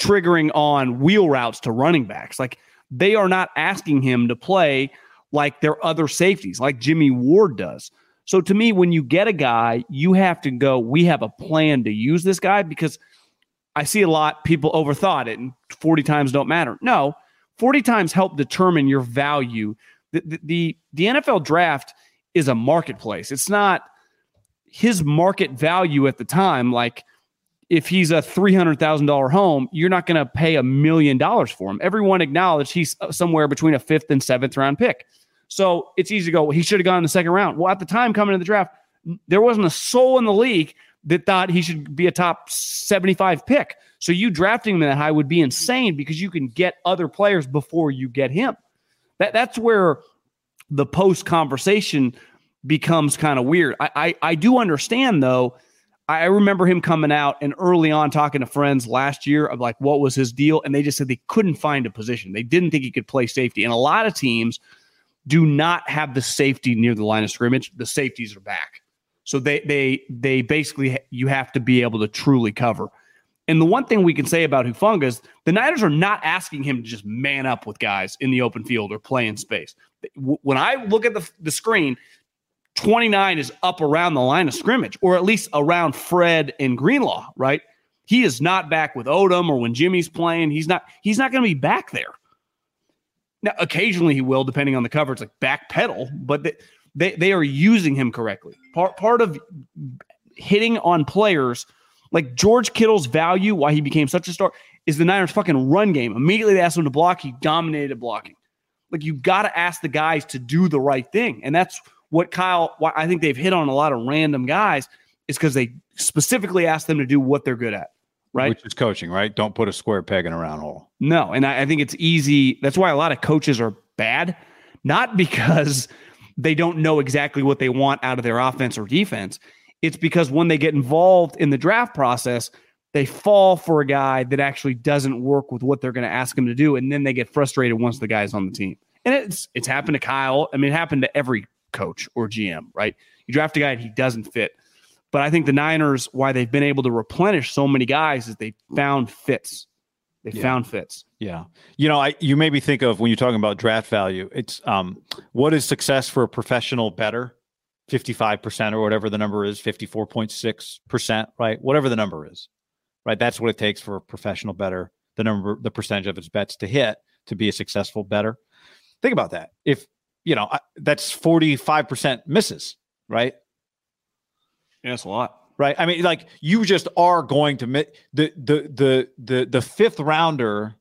triggering on wheel routes to running backs. Like they are not asking him to play like their other safeties, like Jimmy Ward does. So to me, when you get a guy, you have to go, we have a plan to use this guy because I see a lot people overthought it and 40 times don't matter. No, 40 times help determine your value. The, the, the, the NFL draft is a marketplace. It's not his market value at the time. Like if he's a $300,000 home, you're not going to pay a million dollars for him. Everyone acknowledged he's uh, somewhere between a fifth and seventh round pick. So it's easy to go, well, he should have gone in the second round. Well, at the time coming to the draft, there wasn't a soul in the league that thought he should be a top 75 pick. So you drafting him that high would be insane because you can get other players before you get him. That that's where the post conversation becomes kind of weird. I, I I do understand though. I remember him coming out and early on talking to friends last year of like what was his deal, and they just said they couldn't find a position. They didn't think he could play safety, and a lot of teams do not have the safety near the line of scrimmage. The safeties are back. So they they they basically you have to be able to truly cover. And the one thing we can say about Hufanga is the Niners are not asking him to just man up with guys in the open field or play in space. When I look at the, the screen, 29 is up around the line of scrimmage, or at least around Fred and Greenlaw, right? He is not back with Odum or when Jimmy's playing. He's not, he's not going to be back there. Now, occasionally he will, depending on the coverage, like back pedal, but they, they, they are using him correctly. Part, part of hitting on players like George Kittle's value, why he became such a star, is the Niners' fucking run game. Immediately they asked him to block, he dominated blocking. Like you got to ask the guys to do the right thing, and that's what Kyle. Why I think they've hit on a lot of random guys is because they specifically asked them to do what they're good at. Right. Which is coaching, right? Don't put a square peg in a round hole. No. And I, I think it's easy. That's why a lot of coaches are bad, not because they don't know exactly what they want out of their offense or defense. It's because when they get involved in the draft process, they fall for a guy that actually doesn't work with what they're going to ask him to do, and then they get frustrated once the guy's on the team. And it's it's happened to Kyle. I mean, it happened to every coach or GM, right? You draft a guy and he doesn't fit. But I think the Niners, why they've been able to replenish so many guys, is they found fits. They yeah. found fits. Yeah. You know, I you maybe think of when you're talking about draft value, it's um what is success for a professional bettor? 55% or whatever the number is, 54.6%, right? Whatever the number is, right? That's what it takes for a professional bettor, the number, the percentage of its bets to hit to be a successful bettor. Think about that. If, you know, that's 45% misses, right? Yeah, that's a lot. Right. I mean, like you just are going to the the the the the fifth rounder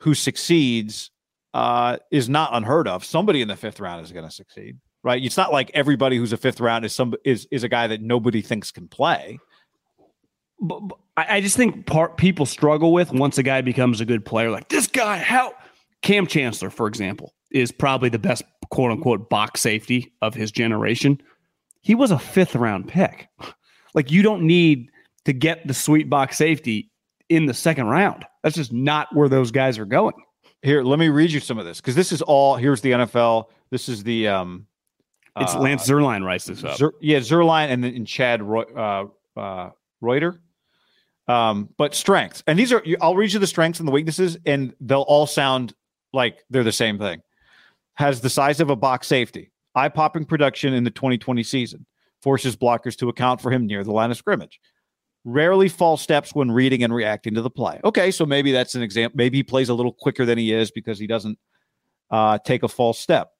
who succeeds uh, is not unheard of. Somebody in the fifth round is going to succeed right? It's not like everybody who's a fifth round is some is is a guy that nobody thinks can play. But, but I just think part people struggle with once a guy becomes a good player. Like this guy, how Kam Chancellor, for example, is probably the best quote unquote box safety of his generation. He was a fifth round pick. Like you don't need to get the sweet box safety in the second round. That's just not where those guys are going. Here, let me read you some of this because this is all. Here's the NFL. This is the um, it's uh, Lance Zierlein writes this up. Zer, yeah, Zierlein and then Chad Roy, uh, uh, Reuter. Um, but strengths, and these are I'll read you the strengths and the weaknesses, and they'll all sound like they're the same thing. Has the size of a box safety, eye popping production in the 2020 season, forces blockers to account for him near the line of scrimmage. Rarely false steps when reading and reacting to the play. Okay, so maybe that's an example. Maybe he plays a little quicker than he is because he doesn't uh, take a false step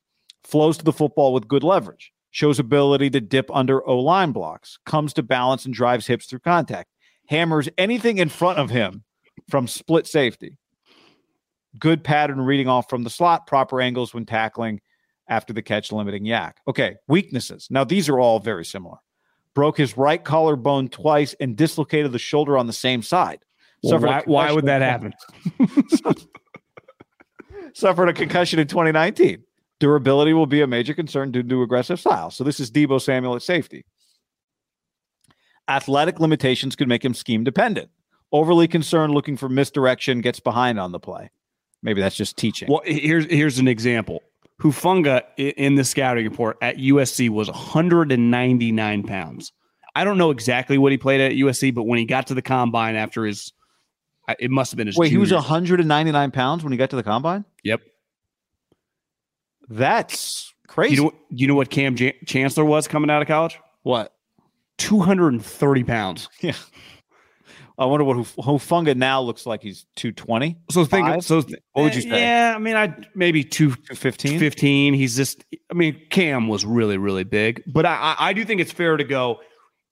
flows to the football with good leverage, shows ability to dip under O line blocks, comes to balance and drives hips through contact, hammers anything in front of him from split safety. Good pattern reading off from the slot, proper angles when tackling after the catch, limiting YAC. Okay, weaknesses. Now, these are all very similar. Broke his right collarbone twice and dislocated the shoulder on the same side. Well, why, why would that happen? suffered a concussion in 2019. Durability will be a major concern due to aggressive style. So this is Deebo Samuel at safety. Athletic limitations could make him scheme dependent. Overly concerned, looking for misdirection, gets behind on the play. Maybe that's just teaching. Well, here's here's an example. Hufanga in the scouting report at USC was 199 pounds. I don't know exactly what he played at USC, but when he got to the combine after his it must have been his. Wait, he was 199 pounds when he got to the combine. Yep. That's crazy. You know, you know what Kam Jan- Chancellor was coming out of college? what? 230 pounds. Yeah. I wonder what Huf- Hufanga now looks like. He's 220, So think. Five? So What would you say? Yeah, I mean, I maybe two 215. 15. He's just, I mean, Kam was really, really big. But I, I, I do think it's fair to go,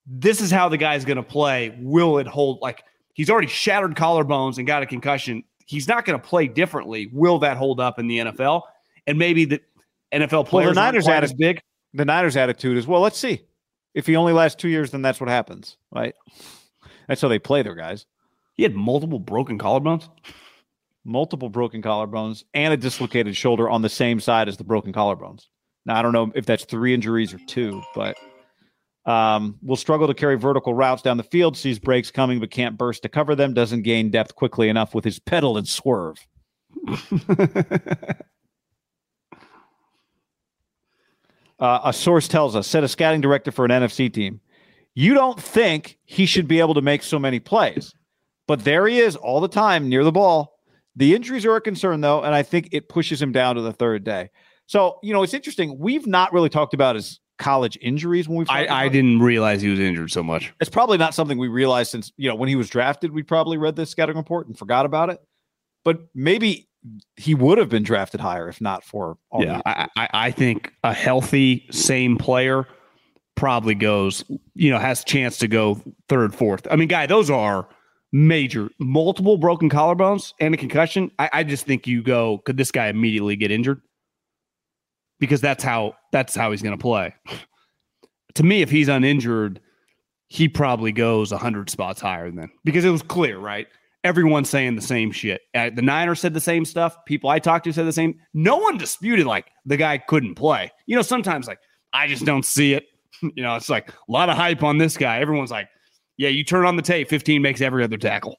this is how the guy's going to play. Will it hold? Like, he's already shattered collarbones and got a concussion. He's not going to play differently. Will that hold up in the NFL? And maybe the NFL players the aren't Niners quite had as big. The Niners' attitude is, well, let's see. If he only lasts two years, then that's what happens, right? That's how they play their guys. He had multiple broken collarbones. Multiple broken collarbones and a dislocated shoulder on the same side as the broken collarbones. Now, I don't know if that's three injuries or two, but um, will struggle to carry vertical routes down the field, sees breaks coming, but can't burst to cover them, doesn't gain depth quickly enough with his pedal and swerve. Uh, a source tells us, said a scouting director for an NFC team, you don't think he should be able to make so many plays, but there he is all the time near the ball. The injuries are a concern, though, and I think it pushes him down to the third day. So, you know, it's interesting. We've not really talked about his college injuries when we've. I, I didn't realize he was injured so much. It's probably not something we realized since you know when he was drafted. We probably read the scouting report and forgot about it. But maybe he would have been drafted higher if not for all Yeah, I, I, I think a healthy, same player probably goes, you know, has a chance to go third, fourth. I mean, guy, those are major, multiple broken collarbones and a concussion. I, I just think you go, could this guy immediately get injured? Because that's how that's how he's going to play. to me, if he's uninjured, he probably goes hundred spots higher than because it was clear, right? Everyone's saying the same shit. Uh, the Niners said the same stuff. People I talked to said the same. No one disputed like the guy couldn't play. You know, sometimes like I just don't see it. you know, it's like a lot of hype on this guy. Everyone's like, yeah, you turn on the tape, 15 makes every other tackle,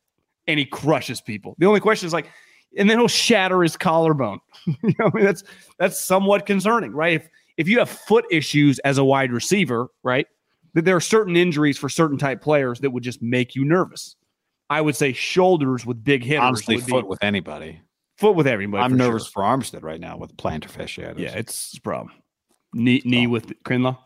and he crushes people. The only question is like, and then he'll shatter his collarbone. you know, I mean, that's that's somewhat concerning, right? If if you have foot issues as a wide receiver, right, that there are certain injuries for certain type players that would just make you nervous. I would say shoulders with big hitters. honestly would be- foot with anybody. foot with everybody. I'm for nervous sure. for Armstead right now with plantar fasciitis. Yeah, it's a problem. Knee, knee with Kinlaw.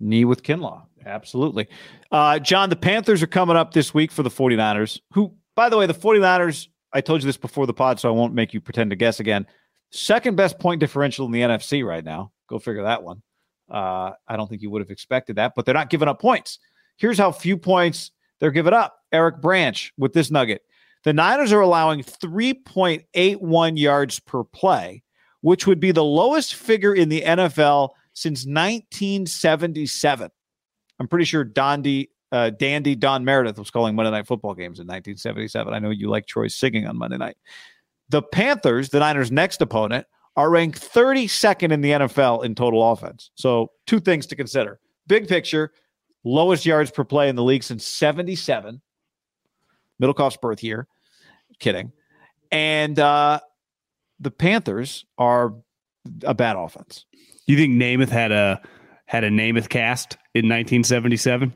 Knee with Kinlaw. Absolutely. Uh, John, the Panthers are coming up this week for the 49ers, who, by the way, the 49ers, I told you this before the pod, so I won't make you pretend to guess again. Second best point differential in the NFC right now. Go figure that one. Uh, I don't think you would have expected that, but they're not giving up points. Here's how few points they're giving up. Eric Branch with this nugget. The Niners are allowing 3.81 yards per play, which would be the lowest figure in the NFL since 1977. I'm pretty sure Dandy, uh, Dandy Don Meredith was calling Monday Night Football games in 1977. I know you like Troy singing on Monday night. The Panthers, the Niners' next opponent, are ranked 32nd in the NFL in total offense. So, two things to consider. Big picture, lowest yards per play in the league since 77. Middlekauff's birth year. Kidding. And uh, the Panthers are a bad offense. Do you think Namath had a had a Namath cast in 1977?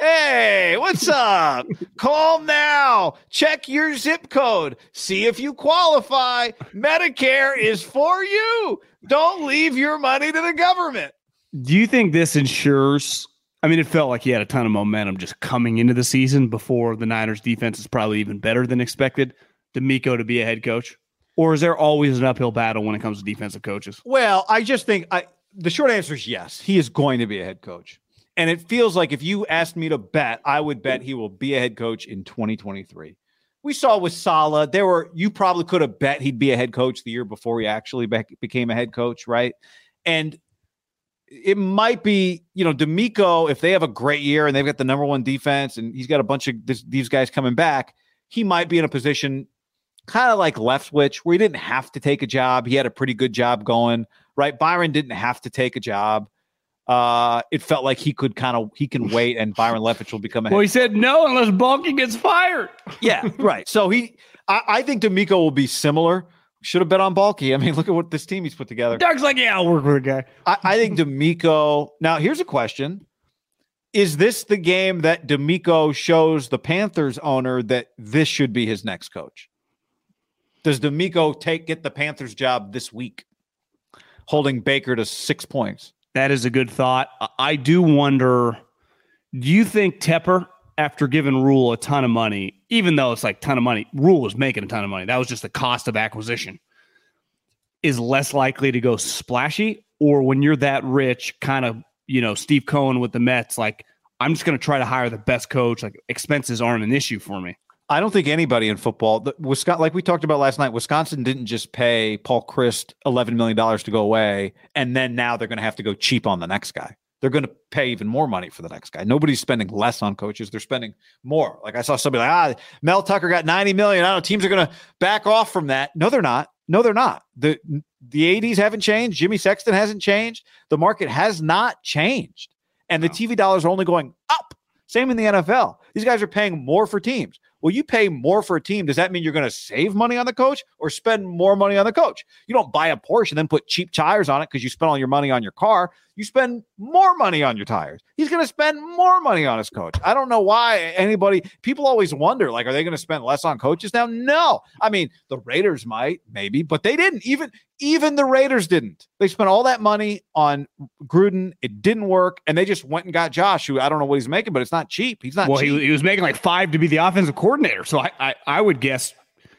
Hey, what's up? Call now. Check your zip code. See if you qualify. Medicare is for you. Don't leave your money to the government. Do you think this ensures? I mean, it felt like he had a ton of momentum just coming into the season before the Niners defense is probably even better than expected. DeMeco to be a head coach, or is there always an uphill battle when it comes to defensive coaches? Well, I just think I the short answer is yes. He is going to be a head coach. And it feels like if you asked me to bet, I would bet he will be a head coach in 2023. We saw with Saleh, there were you probably could have bet he'd be a head coach the year before he actually bec- became a head coach, right? And it might be, you know, DeMeco, if they have a great year and they've got the number one defense and he's got a bunch of this, these guys coming back, he might be in a position kind of like Leftwich, where he didn't have to take a job. He had a pretty good job going, right? Byron didn't have to take a job. Uh, it felt like he could kind of he can wait, and Byron Leftwich will become a Well, he said no unless Baalke gets fired. yeah, right. So he, I, I think DeMeco will be similar. Should have bet on Baalke. I mean, look at what this team he's put together. Doug's like, yeah, I'll work with a guy. I, I think DeMeco. Now, here's a question: is this the game that DeMeco shows the Panthers owner that this should be his next coach? Does DeMeco take get the Panthers job this week, holding Baker to six points? That is a good thought. I do wonder. Do you think Tepper, after giving Rhule a ton of money, even though it's like ton of money, Rhule was making a ton of money. That was just the cost of acquisition. Is less likely to go splashy, or when you're that rich, kind of you know Steve Cohen with the Mets, like I'm just going to try to hire the best coach. Like expenses aren't an issue for me. I don't think anybody in football, the, Wisconsin, like we talked about last night, Wisconsin didn't just pay Paul Chryst $11 million to go away, and then now they're going to have to go cheap on the next guy. They're going to pay even more money for the next guy. Nobody's spending less on coaches; they're spending more. Like I saw somebody like, ah, Mel Tucker got 90 million. I don't know. Teams are going to back off from that. No, they're not. No, they're not. the The ADs haven't changed. Jimmy Sexton hasn't changed. The market has not changed, and the TV dollars are only going up. Same in the NFL. These guys are paying more for teams. Well, you pay more for a team. Does that mean you're going to save money on the coach or spend more money on the coach? You don't buy a Porsche and then put cheap tires on it because you spent all your money on your car. You spend more money on your tires. He's going to spend more money on his coach. I don't know why anybody, people always wonder, like, are they going to spend less on coaches now? No. I mean, the Raiders might, maybe, but they didn't. Even even the Raiders didn't. They spent all that money on Gruden. It didn't work, and they just went and got Josh, who I don't know what he's making, but it's not cheap. He's not. Well, cheap. He, he was making like five to be the offensive coordinator. So I, I, I would guess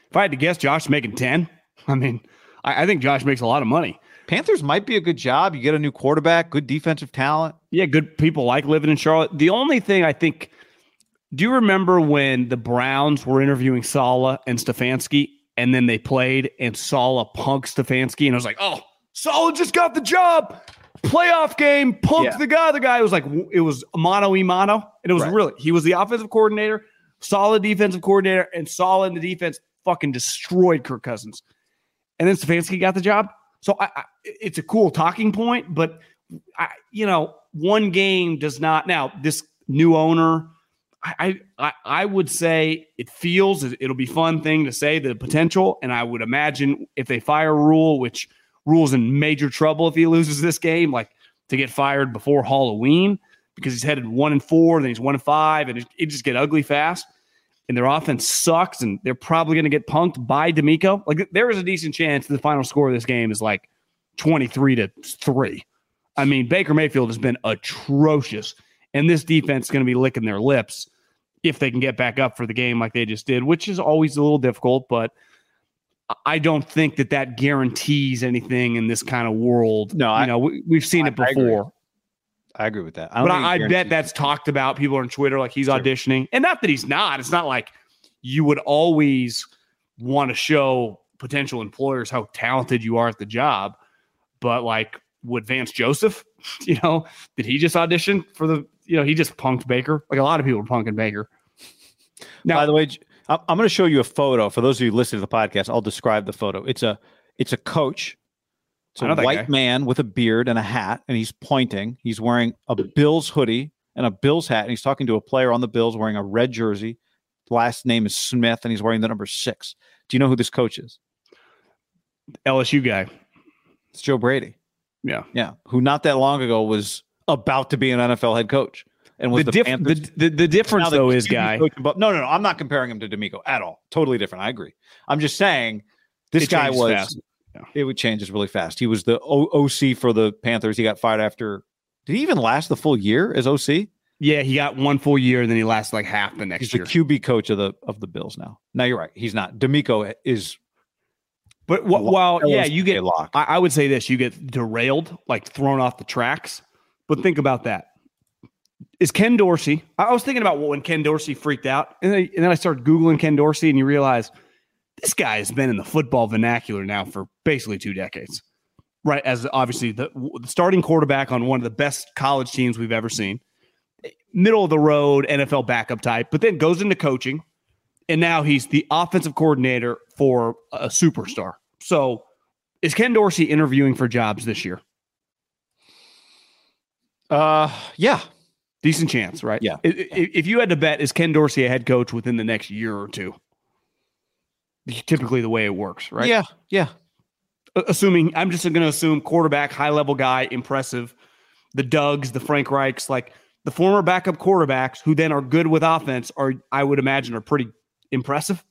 if I had to guess, Josh making ten. I mean, I, I think Josh makes a lot of money. Panthers might be a good job. You get a new quarterback, good defensive talent. Yeah, good people like living in Charlotte. The only thing I think, do you remember when the Browns were interviewing Saleh and Stefanski, and then they played and Saleh punked Stefanski, and I was like, oh, Saleh just got the job. Playoff game, punked Yeah. the guy. The guy was like, it was mano y mano, and it was Right. really he was the offensive coordinator, solid defensive coordinator, and Saleh in the defense. Fucking destroyed Kirk Cousins, and then Stefanski got the job. So I, I, it's a cool talking point, but I, you know, one game does not. Now this new owner, I, I, I would say it feels it'll be fun thing to say the potential, and I would imagine if they fire Rhule, which Rhule's in major trouble if he loses this game, like to get fired before Halloween because he's headed one and four, then he's one and five, and it, it just get ugly fast. And their offense sucks, and they're probably going to get punked by DeMeco. Like there is a decent chance the final score of this game is like twenty three to three. I mean, Baker Mayfield has been atrocious, and this defense is going to be licking their lips if they can get back up for the game like they just did, which is always a little difficult. But I don't think that that guarantees anything in this kind of world. No, you I- know, we, we've seen I- it before. I agree with that. I don't But I, I bet that's talked about. People on Twitter like he's Sure. auditioning, and not that he's not. It's not like you would always want to show potential employers how talented you are at the job. But like, would Vance Joseph, you know, did he just audition for the? You know, he just punked Baker. Like a lot of people were punking Baker. Now, By the way, I'm going to show you a photo. For those of you listening to the podcast, I'll describe the photo. It's a it's a coach. It's a white guy. man with a beard and a hat, and he's pointing. He's wearing a Bills hoodie and a Bills hat, and he's talking to a player on the Bills wearing a red jersey. Last name is Smith, and he's wearing the number six. Do you know who this coach is? LSU guy. It's Joe Brady. Yeah. Yeah, who not that long ago was about to be an NFL head coach, and was The, the, the, the, the difference though is guy. coach no, no, no. I'm not comparing him to DeMeco at all. Totally different. I agree. I'm just saying this It guy was. fast. Yeah. It would change really fast. He was the o- OC for the Panthers. He got fired after. Did he even last the full year as OC? Yeah, he got one full year, and then he lasted like half the next He's year. the QB coach of the of the Bills now. No, you're right. He's not. D'Amico is. But wh- well, yeah, you get locked. I, I would say this: you get derailed, like thrown off the tracks. But think about that. Is Ken Dorsey? I I was thinking about when Ken Dorsey freaked out, and then, and then I started googling Ken Dorsey, and you realize this guy has been in the football vernacular now for basically two decades, right? As obviously the, the starting quarterback on one of the best college teams we've ever seen, middle of the road NFL backup type, but then goes into coaching, and now he's the offensive coordinator for a superstar. So, is Ken Dorsey interviewing for jobs this year? Uh, yeah. Decent chance, right? Yeah. I- i- If you had to bet, is Ken Dorsey a head coach within the next year or two? Typically, the way it works, right? Yeah. Yeah. Assuming I'm just going to assume quarterback, high level guy, impressive. The Dougs, the Frank Reichs, like the former backup quarterbacks who then are good with offense are, I would imagine, are pretty impressive.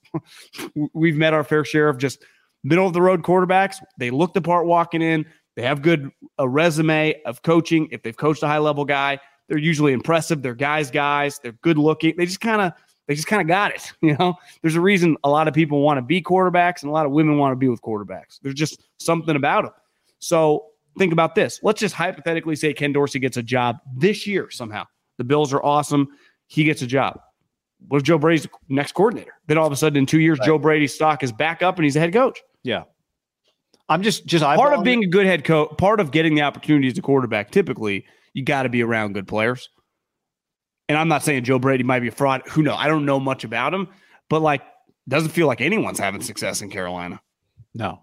We've met our fair share of just middle of the road quarterbacks. They look the part walking in. They have good a resume of coaching. If they've coached a high level guy, they're usually impressive. They're guys, guys. They're good looking. They just kind of they just kind of got it. You know, there's a reason a lot of people want to be quarterbacks and a lot of women want to be with quarterbacks. There's just something about them. So think about this. Let's just hypothetically say Ken Dorsey gets a job this year somehow. The Bills are awesome. He gets a job. What if Joe Brady's next coordinator? Then all of a sudden, in two years, right. Joe Brady's stock is back up and he's a head coach. Yeah. I'm just just part of being a good head coach, part of getting the opportunity as a quarterback. Typically, you got to be around good players. And I'm not saying Joe Brady might be a fraud. Who knows? I don't know much about him, but like, doesn't feel like anyone's having success in Carolina. No.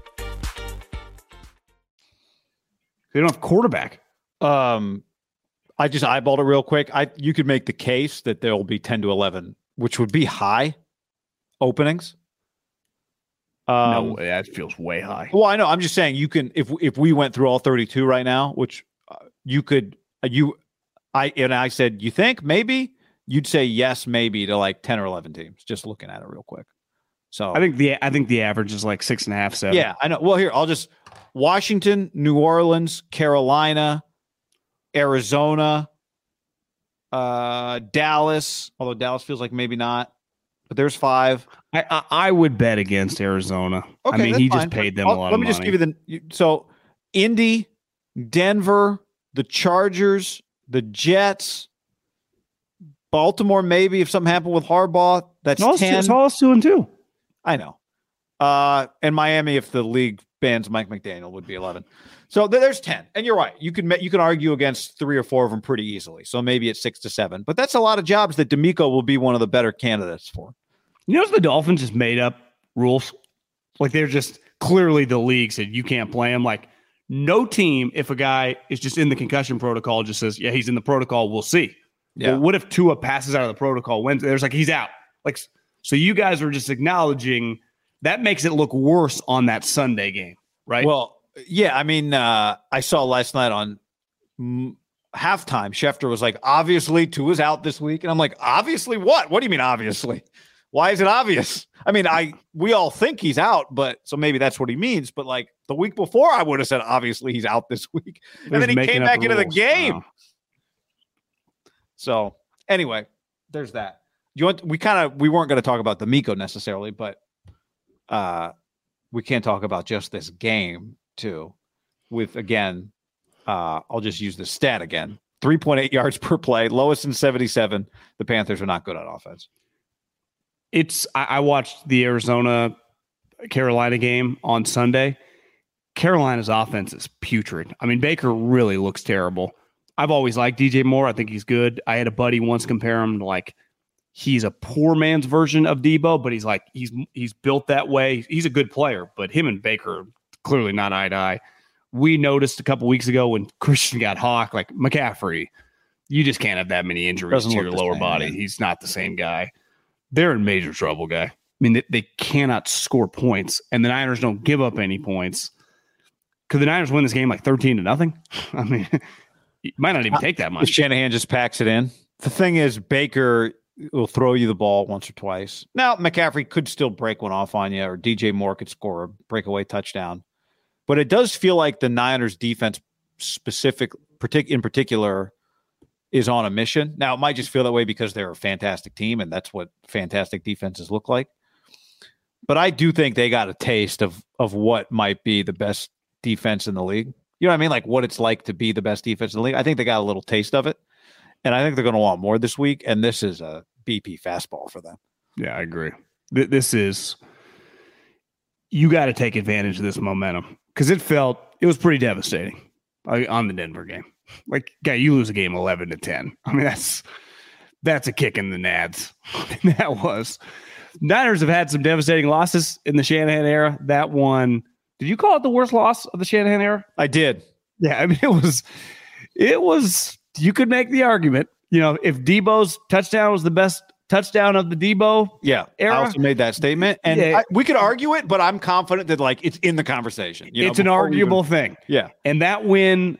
They don't have quarterback. Um, I just eyeballed it real quick. I you could make the case that there will be ten to eleven, which would be high openings. Um, no, that feels way high. Well, I know. I'm just saying you can if if we went through all 32 right now, which uh, you could uh, you I and I said you think maybe you'd say yes maybe to like 10 or 11 teams. Just looking at it real quick. So I think the I think the average is like six and a half, seven. Yeah, I know. Well, here I'll just Washington, New Orleans, Carolina, Arizona, uh, Dallas. Although Dallas feels like maybe not, but there's five. I I, I would bet against Arizona. Okay, I mean, he fine. just paid them I'll, a lot. Let me money. just give you the so Indy, Denver, the Chargers, the Jets. Baltimore, maybe if something happened with Harbaugh, that's no, ten. It's all two and two. I know. Uh, and Miami, if the league bans Mike McDaniel, would be 11. So th- there's 10. And you're right. You can you can argue against three or four of them pretty easily. So maybe it's six to seven. But that's a lot of jobs that DeMeco will be one of the better candidates for. You know, the Dolphins just made up rules. Like they're just clearly the league said you can't play him. Like no team, if a guy is just in the concussion protocol, just says, yeah, he's in the protocol, we'll see. Yeah. Well, what if Tua passes out of the protocol Wednesday? There's like he's out. Like so you guys are just acknowledging that makes it look worse on that Sunday game, right? Well, yeah. I mean, uh, I saw last night on m- halftime, Schefter was like, obviously, Tua is out this week. And I'm like, obviously, what? What do you mean, obviously? Why is it obvious? I mean, I we all think he's out, but so maybe that's what he means. But like the week before, I would have said, obviously, he's out this week. And then he came back into the game. Wow. So anyway, there's that. You want we kind of we weren't going to talk about DeMeco necessarily, but uh, we can't talk about just this game too. With again, uh, I'll just use the stat again: three point eight yards per play, lowest in seventy seven. The Panthers are not good on offense. It's I, I watched the Arizona Carolina game on Sunday. Carolina's offense is putrid. I mean, Baker really looks terrible. I've always liked DJ Moore. I think he's good. I had a buddy once compare him to like he's a poor man's version of Deebo, but he's like he's he's built that way. He's a good player, but him and Baker clearly not eye to eye. We noticed a couple weeks ago when Christian got hawk, like McCaffrey, you just can't have that many injuries Doesn't to your lower same, body. Man. He's not the same guy. They're in major trouble, guy. I mean, they, they cannot score points, and the Niners don't give up any points. Could the Niners win this game like thirteen to nothing? I mean, it might not even uh, take that much. Shanahan just packs it in. The thing is, Baker will throw you the ball once or twice. Now, McCaffrey could still break one off on you, or DJ Moore could score a breakaway touchdown. But it does feel like the Niners defense specific partic- in particular is on a mission. Now, it might just feel that way because they're a fantastic team and that's what fantastic defenses look like. But I do think they got a taste of of what might be the best defense in the league. You know what I mean? Like what it's like to be the best defense in the league. I think they got a little taste of it. And I think they're going to want more this week. And this is a BP fastball for them. Yeah, I agree. This is, you got to take advantage of this momentum because it felt, it was pretty devastating on the Denver game. Like, guy, you lose a game 11 to 10. I mean, that's, That's a kick in the nads. that was. Niners have had some devastating losses in the Shanahan era. That one, did you call it the worst loss of the Shanahan era? I did. Yeah, I mean it was it was you could make the argument, you know, if Deebo's touchdown was the best touchdown of the Debo. Yeah, Era? I also made that statement, and Yeah. I- we could argue it, but I'm confident that like it's in the conversation. you know, it's an arguable even- thing. yeah, And that win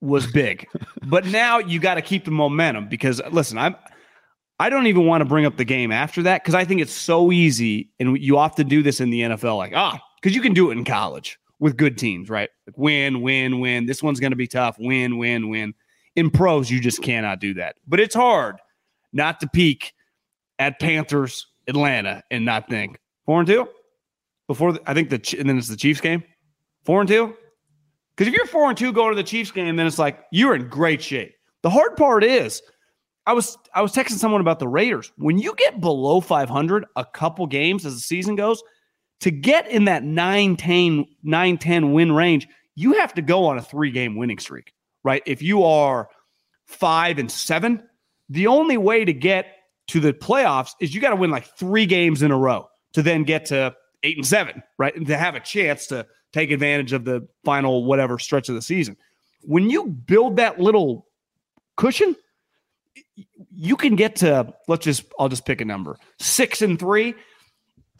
was big. but now you got to keep the momentum because listen, I'm I don't even want to bring up the game after that because I think it's so easy, and you often do this in the NFL, like ah, because you can do it in college with good teams, right? Like win, win, win. This one's going to be tough. Win, win, win. In pros, you just cannot do that. But it's hard not to peek at Panthers, Atlanta, and not think four and two before. The, I think the and then it's the Chiefs game, four and two. Because if you're four and two going to the Chiefs game, then it's like you're in great shape. The hard part is, I was I was texting someone about the Raiders. When you get below 500 a couple games as the season goes, to get in that 9-10, 9-10 win range, you have to go on a three game winning streak, right? If you are five and seven, the only way to get to the playoffs is you got to win like three games in a row to then get to eight and seven, right? And to have a chance to take advantage of the final whatever stretch of the season. When you build that little cushion, you can get to let's just I'll just pick a number. 6 and 3.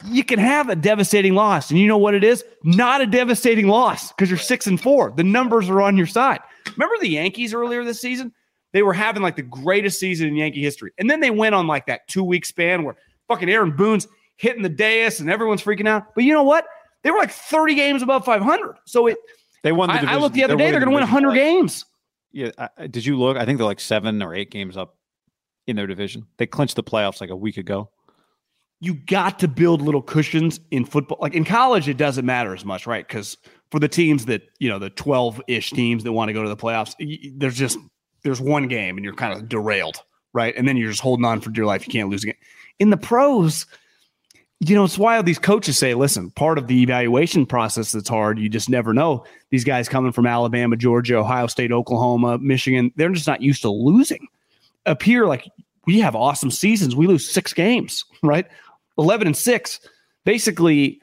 You can have a devastating loss. And you know what it is? Not a devastating loss because you're 6 and 4. The numbers are on your side. Remember the Yankees earlier this season? They were having like the greatest season in Yankee history. And then they went on like that 2-week span where fucking Aaron Boone's hitting the dais and everyone's freaking out. But you know what? They were like 30 games above 500. So it they won. The I, I looked the other day, they're going to win 100 by- games. Yeah, I- did you look? I think they're like seven or eight games up in their division. They clinched the playoffs like a week ago. you got to build little cushions in football. Like in college, it doesn't matter as much, right? Because for the teams that you know, the twelve-ish teams that want to go to the playoffs, there's just there's one game and you're kind of derailed, right? And then you're just holding on for dear life. You can't lose again. In the pros, you know, it's wild. These coaches say, "Listen, part of the evaluation process that's hard. You just never know. These guys coming from Alabama, Georgia, Ohio State, Oklahoma, Michigan, they're just not used to losing. Up here, like we have awesome seasons. We lose six games, right? 11 and 6 basically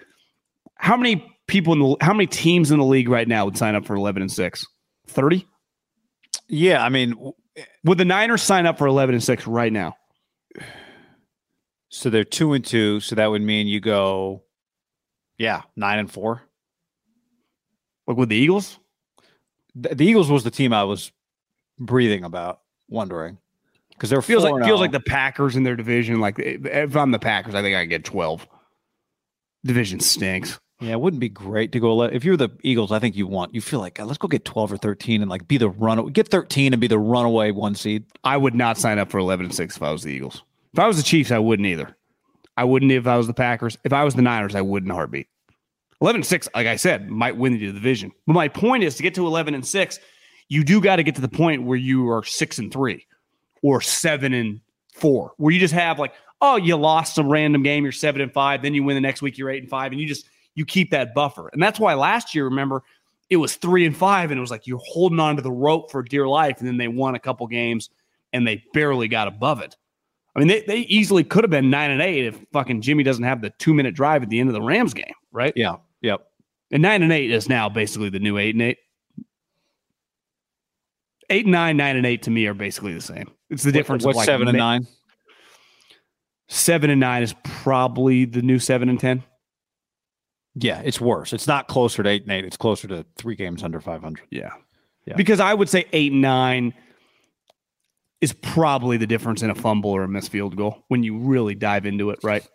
how many people in the how many teams in the league right now would sign up for 11 and 6 30 Yeah, I mean, w- eh, would the niners sign up for 11 and 6 right now? So they're two and two. So that would mean you go, yeah, nine and four. like with the eagles? The, the Eagles was the team I was breathing about, wondering. Because they're feels like feels oh. like the packers in their division like eh, if i'm the packers i think i get 12 division stinks Yeah, it wouldn't be great to go. ele- If you're the Eagles, I think you want you feel like "God, let's go get twelve or thirteen and like be the run get thirteen and be the runaway one seed. i would not sign up for 11 and 6 if i was the eagles if i was the chiefs i wouldn't either i wouldn't if i was the packers if i was the niners i wouldn't heartbeat 11 and 6 like i said might win the division but my point is to get to 11 and 6 you do got to get to the point where you are 6 and 3 or 7 and 4 where you just have like oh you lost some random game you're 7 and 5 then you win the next week you're 8 and 5 and you just you keep that buffer and that's why last year remember it was 3 and 5 and it was like you're holding on to the rope for dear life and then they won a couple games and they barely got above it I mean, they, they easily could have been nine and eight if fucking Jimmy doesn't have the two minute drive at the end of the Rams game, right? Yeah, yep. And nine and eight is now basically the new eight and eight. Eight and nine, nine and eight to me are basically the same. It's the difference. of What's like seven and ma- nine? Seven and nine is probably the new seven and ten. Yeah, it's worse. It's not closer to eight and eight. It's closer to three games under five hundred. Yeah. Yeah. Because I would say eight and nine is probably the difference in a fumble or a missed field goal when you really dive into it, right?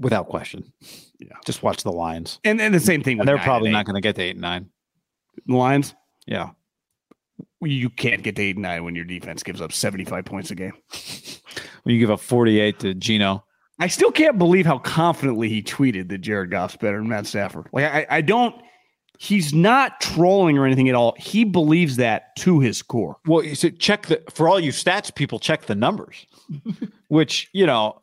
Without question. Yeah. Just watch the Lions. And then the same thing with they're probably and not going to get to eight and nine. The Lions. Yeah. You can't get to eight and nine when your defense gives up 75 points a game. When you give up 48 to Gino. I still can't believe how confidently he tweeted that Jared Goff's better than Matt Stafford. Like I, I don't he's not trolling or anything at all. He believes that to his core. Well, you said check the for all you stats people, check the numbers, which you know,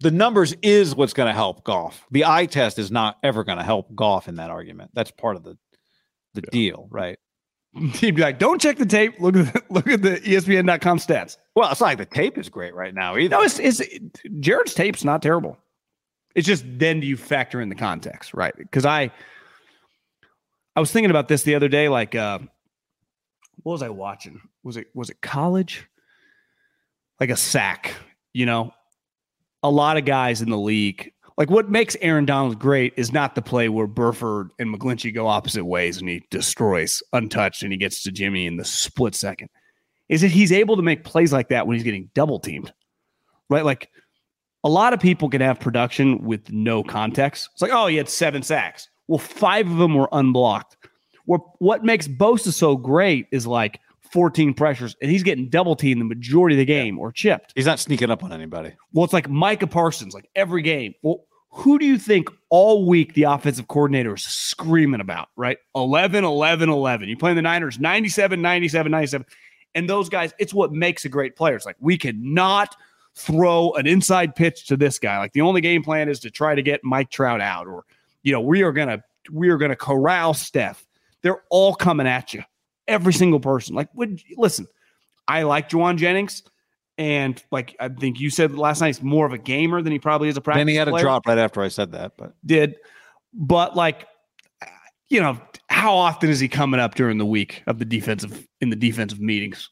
the numbers is what's going to help Goff. The eye test is not ever going to help Goff in that argument. That's part of the the deal, right? He'd be like, "Don't check the tape. Look at the, look at the ESPN.com stats." Well, it's not like the tape is great right now either. No, it's, it's Jared's tape's not terrible. It's just then do you factor in the context, right? Because I I was thinking about this the other day. Like, uh, what was I watching? Was it was it college? Like a sack, you know. A lot of guys in the league. Like what makes Aaron Donald great is not the play where Burford and McGlinchey go opposite ways and he destroys untouched and he gets to Jimmy in the split second. Is that he's able to make plays like that when he's getting double teamed, right? Like a lot of people can have production with no context. It's like, oh, he had seven sacks. Well, five of them were unblocked. What what makes Bosa so great is like 14 pressures, and he's getting double teamed the majority of the game or chipped. He's not sneaking up on anybody. Well, it's like Micah Parsons, like every game. Well, who do you think all week the offensive coordinator is screaming about, right? 11, 11, 11. You play the Niners 97, 97, 97. And those guys, it's what makes a great player. It's like we cannot throw an inside pitch to this guy. Like the only game plan is to try to get Mike Trout out, or you know, we are gonna we are gonna corral Steph. They're all coming at you, every single person. Like, would listen? I like Jauan Jennings, and like I think you said last night, he's more of a gamer than he probably is a practice. Then he had a drop right after I said that, but Did, but like, you know, how often is he coming up during the week of the defensive in the defensive meetings?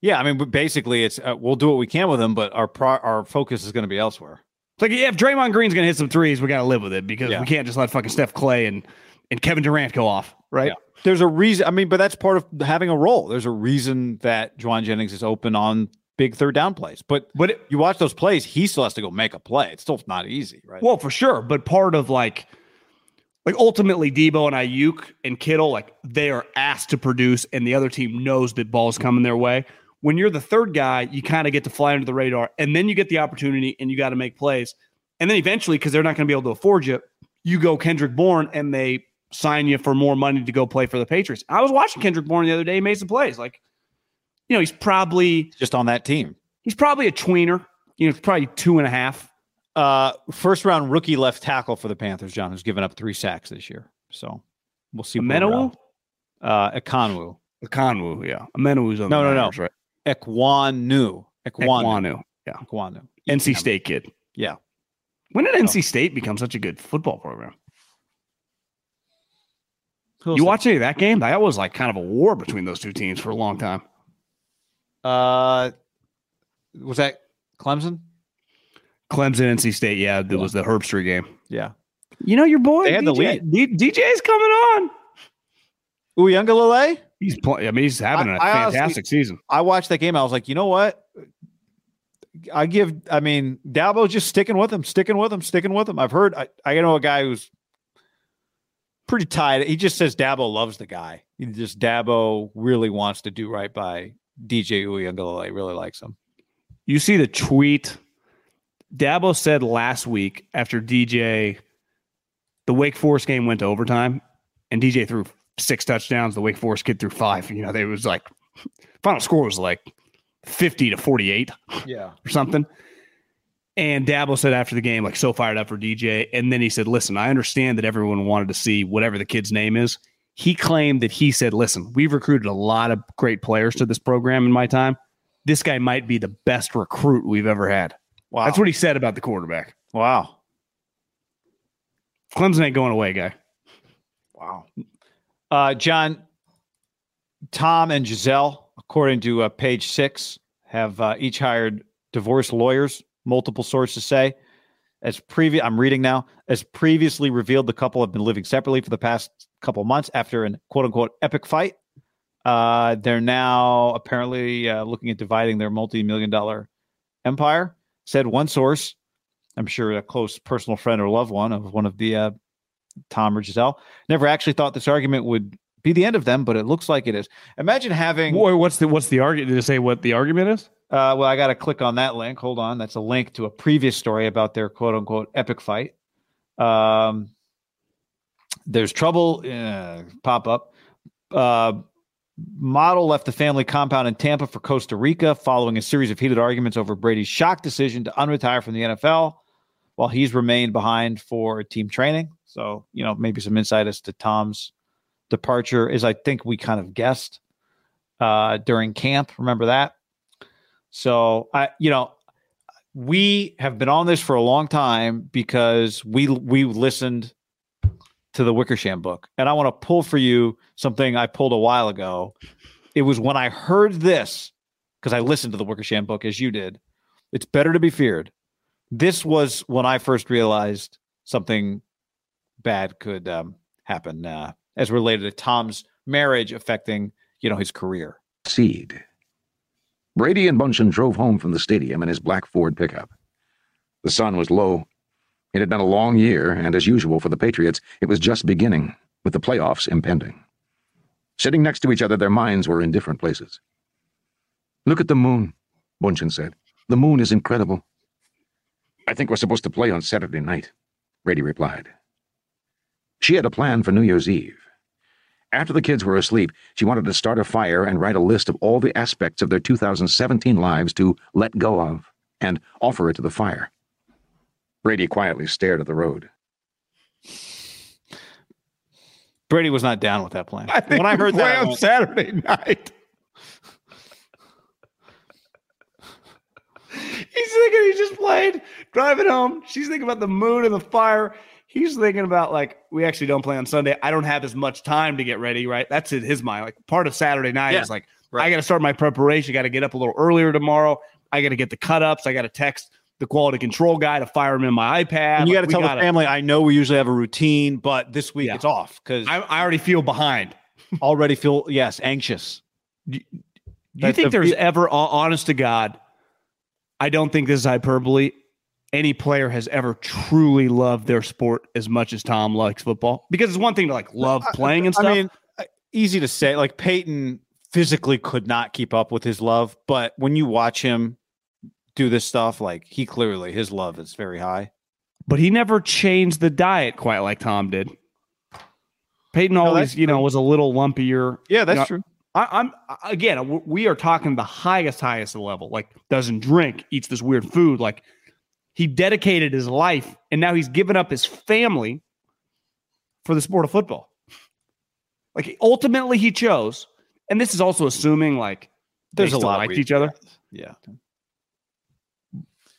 yeah, I mean, basically, it's uh, we'll do what we can with him, but our pro- our focus is going to be elsewhere. It's like, yeah, if Draymond Green's gonna hit some threes, we gotta live with it because Yeah. we can't just let fucking Steph Clay and and Kevin Durant go off, right? Yeah. There's a reason. I mean, but that's part of having a role. There's a reason that Jauan Jennings is open on big third down plays. But But it, you watch those plays, he still has to go make a play. It's still not easy, right? well, for sure, but part of like, like ultimately, Deebo and Aiyuk and Kittle, like they are asked to produce, and the other team knows that ball's coming their way. When you're the third guy, you kind of get to fly under the radar, and then you get the opportunity, and you got to make plays, and then eventually, because they're not going to be able to afford you, you go Kendrick Bourne, and they sign you for more money to go play for the Patriots. I was watching Kendrick Bourne the other day; he made some plays. Like, you know, he's probably just on that team. he's probably a tweener. You know, it's probably two and a half. Uh, first round rookie left tackle for the Panthers, John, who's given up three sacks this year. So we'll see. Amenawu? Uh, Ekwonu. Conwu, yeah. Amenawu's on No, the no, no. Niners, right? Ekwonu. Ekwonu. Ekwonu, yeah. Ekwonu. NC State kid. Yeah. When did NC State become such a good football program? Who You else? watch any of that game? That was like kind of a war between those two teams for a long time. Uh, was that Clemson? Clemson, NC State, yeah, it was the Herbstreit game. Yeah. You know your boy. They had the DJ, D- DJ's coming on. Uiagalelei? He's playing. I mean, he's having a I- I honestly- fantastic season. I watched that game. I was like, you know what? I give. I mean, Dabo just sticking with him, sticking with him, sticking with him. I've heard. I, I know a guy who's pretty tied. He just says Dabo loves the guy. He just Dabo really wants to do right by DJ Uiagalelei. Really likes him. You see the tweet Dabo said last week after DJ, the Wake Forest game went to overtime, and DJ threw six touchdowns. The Wake Forest kid threw five. You know, they was like final score was like fifty to forty eight Yeah. or something. And Dabo said after the game, like so fired up for DJ. And then he said, Listen, I understand that everyone wanted to see whatever the kid's name is. He claimed that he said, Listen, we've recruited a lot of great players to this program in my time. This guy might be the best recruit we've ever had. Wow. That's what he said about the quarterback. Wow. Clemson ain't going away, guy. Wow. Uh, John, Tom, and Gisele, according to uh, page six, have uh, each hired divorce lawyers. Multiple sources say, as previous, I'm reading now, as previously revealed, the couple have been living separately for the past couple months after an quote unquote epic fight. Uh, they're now apparently uh, looking at dividing their multi-million dollar empire. Said one source, I'm sure a close personal friend or loved one of one of the uh, Tom or Gisele. Never actually thought this argument would be the end of them, but it looks like it is. Imagine having. Boy, what's the what's the argument? Did it say what the argument is? Uh, well, I got to click on that link. Hold on. That's a link to a previous story about their quote unquote epic fight. Um, there's trouble. Uh, pop up. Uh, model left the family compound in Tampa for Costa Rica following a series of heated arguments over Brady's shock decision to unretire from the NFL while he's remained behind for team training. So, you know, maybe some insight as to Tom's departure is, I think we kind of guessed uh, during camp. Remember that? So I, you know, we have been on this for a long time because we we listened to the Wickersham book, and I want to pull for you something I pulled a while ago. It was when I heard this because I listened to the Wickersham book as you did. It's better to be feared. This was when I first realized something bad could um, happen uh, as related to Tom's marriage affecting, you know, his career. Seed. Brady and Bündchen drove home from the stadium in his black Ford pickup. The sun was low. It had been a long year, and as usual for the Patriots, it was just beginning, with the playoffs impending. Sitting next to each other, their minds were in different places. Look at the moon, Bündchen said. The moon is incredible. I think we're supposed to play on Saturday night, Brady replied. She had a plan for New Year's Eve. After the kids were asleep, she wanted to start a fire and write a list of all the aspects of their 2017 lives to let go of and offer it to the fire. Brady quietly stared at the road. Brady was not down with that plan. I think when I heard that, on Saturday night. He's thinking he just played, driving home. She's thinking about the moon and the fire. He's thinking about like we actually don't play on Sunday. I don't have as much time to get ready, right? That's in his mind. Like part of Saturday night Yeah, is like right. I got to start my preparation. Got to get up a little earlier tomorrow. I got to get the cut ups. I got to text the quality control guy to fire him in my iPad. and you got Like, to we tell the family. I know we usually have a routine, but this week Yeah. it's off because I, I already feel behind. already feel yes anxious. Do you think the- there's ever, honest to God, I don't think this is hyperbole. Any player has ever truly loved their sport as much as Tom likes football? Because it's one thing to like love playing and stuff. I mean, uh, easy to say. Like Peyton physically could not keep up with his love, but when you watch him do this stuff, like he clearly his love is very high. but he never changed the diet quite like Tom did. Peyton always, that's you know, was a little lumpier. Yeah, that's You know, true. I, I'm again, we are talking the highest, highest level. Like doesn't drink, eats this weird food. Like he dedicated his life, and now he's given up his family for the sport of football. Like ultimately, he chose, and this is also assuming like There's a lot liked each other, Yeah,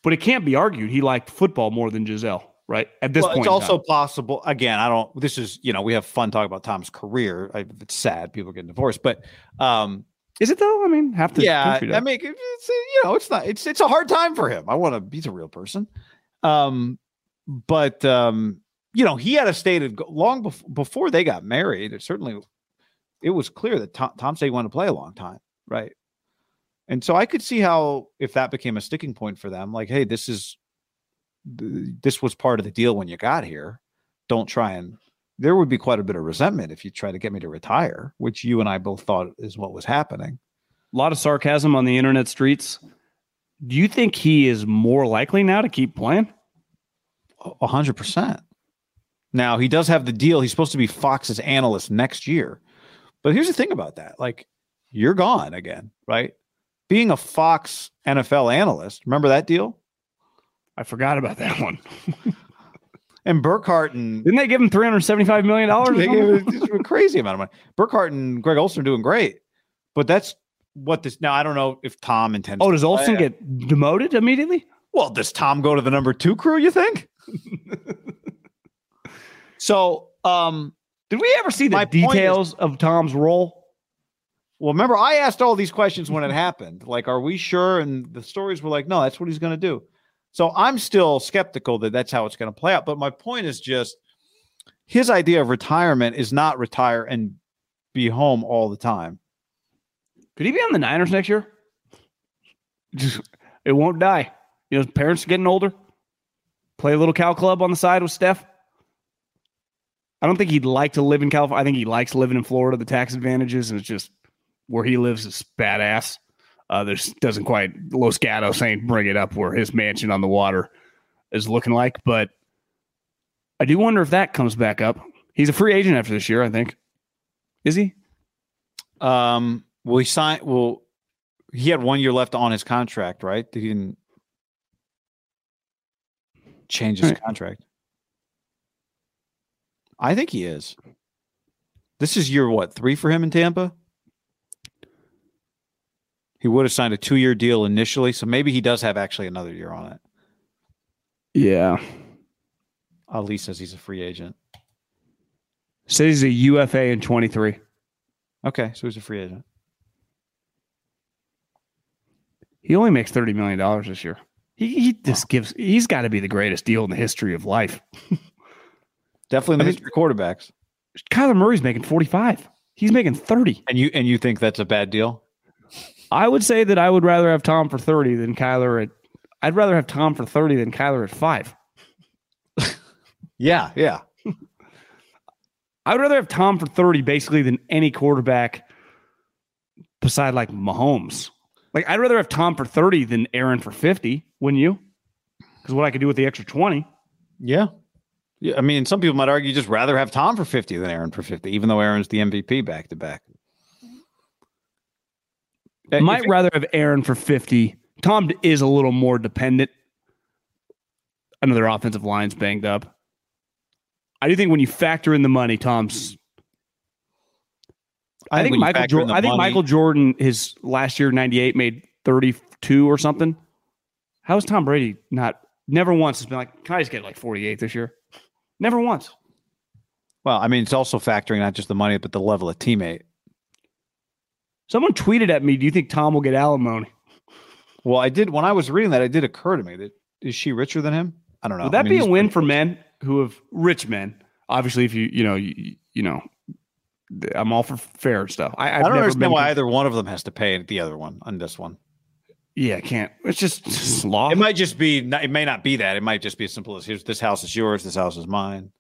but it can't be argued he liked football more than Gisele. Right at this well, point, it's also possible. Again, I don't. This is you know we have fun talking about Tom's career. I, it's sad people getting divorced, but um, is it though? I mean, half the yeah. I mean, it's, you know, it's not. It's it's a hard time for him. I want to. He's a real person. Um, but um, you know, he had a stated long before before they got married. It certainly, it was clear that Tom, Tom said he wanted to play a long time, right? And so I could see how if that became a sticking point for them, like, hey, this is this was part of the deal when you got here. Don't try and there would be quite a bit of resentment if you try to get me to retire, which you and I both thought is what was happening. a lot of sarcasm on the internet streets. Do you think he is more likely now to keep playing? A hundred percent. Now he does have the deal. He's supposed to be Fox's analyst next year. But here's the thing about that: like, you're gone again, right? Being a Fox NFL analyst, remember that deal? I forgot about that one. And Burkhardt and Didn't they give him three hundred seventy-five million dollars? they gave it a crazy amount of money. Burkhardt and Greg Olsen are doing great, but that's what this. Now I don't know if Tom intends. Oh, does Olsen get demoted immediately? Well, does Tom go to the number two crew? You think? so, um, Did we ever see the point is- details of Tom's role? Well, remember, I asked all these questions when it happened. Like, are we sure? And the stories were like, no, that's what he's going to do. So I'm still skeptical that that's how it's going to play out. But my point is just his idea of retirement is not retire and be home all the time. Could he be on the Niners next year? It won't die. You know, parents are getting older. Play a little cow club on the side with Steph. I don't think he'd like to live in California. I think he likes living in Florida. The tax advantages and it's just where he lives is badass. Uh, there's doesn't quite Los Gatos ain't bring it up where his mansion on the water is looking like, but I do wonder if that comes back up. He's a free agent after this year, I think. Is he? Um, well, he signed. Well, he had one year left on his contract, right? He didn't change his Right. contract. I think he is. This is year what three for him in Tampa. He would have signed a two-year deal initially, so maybe he does have actually another year on it. Yeah. Ali says he's a free agent. Says he's a UFA in 23. Okay, so he's a free agent. He only makes $30 million this year. He, he just gives, he's got to be the greatest deal in the history of life. Definitely in the I mean- history of quarterbacks. Kyler Murray's making 45. He's making 30. And you and you think that's a bad deal? I would say that I would rather have Tom for 30 than Kyler at, I'd rather have Tom for 30 than Kyler at five. Yeah, yeah. I would rather have Tom for 30 basically than any quarterback beside like Mahomes. Like I'd rather have Tom for 30 than Aaron for 50, wouldn't you? Because what I could do with the extra 20. Yeah. Yeah. I mean, some people might argue just rather have Tom for 50 than Aaron for 50, even though Aaron's the MVP back to back. Uh, Might if- rather have Aaron for 50. Tom is a little more dependent. Another offensive line's banged up. I do think when you factor in the money, Tom's I think Michael Jordan. I think money- Michael Jordan his last year ninety eight made thirty two or something. How is Tom Brady not? Never once has been like, can I just get like forty eight this year? Never once. Well, I mean, it's also factoring not just the money, but the level of teammate. Someone tweeted at me, "Do you think Tom will get alimony?" Well, I did when I was reading that, it did occur to me that is she richer than him? I don't know. Would that I mean, be a win for men who have rich men? Obviously, if you you know you, you know, I'm all for fair stuff. I, I've I don't never understand why either one of them has to pay the other one on this one. Yeah, I can't. It's just, it's law. It might just be. It may not be that. It might just be as simple as here's this house is yours, this house is mine.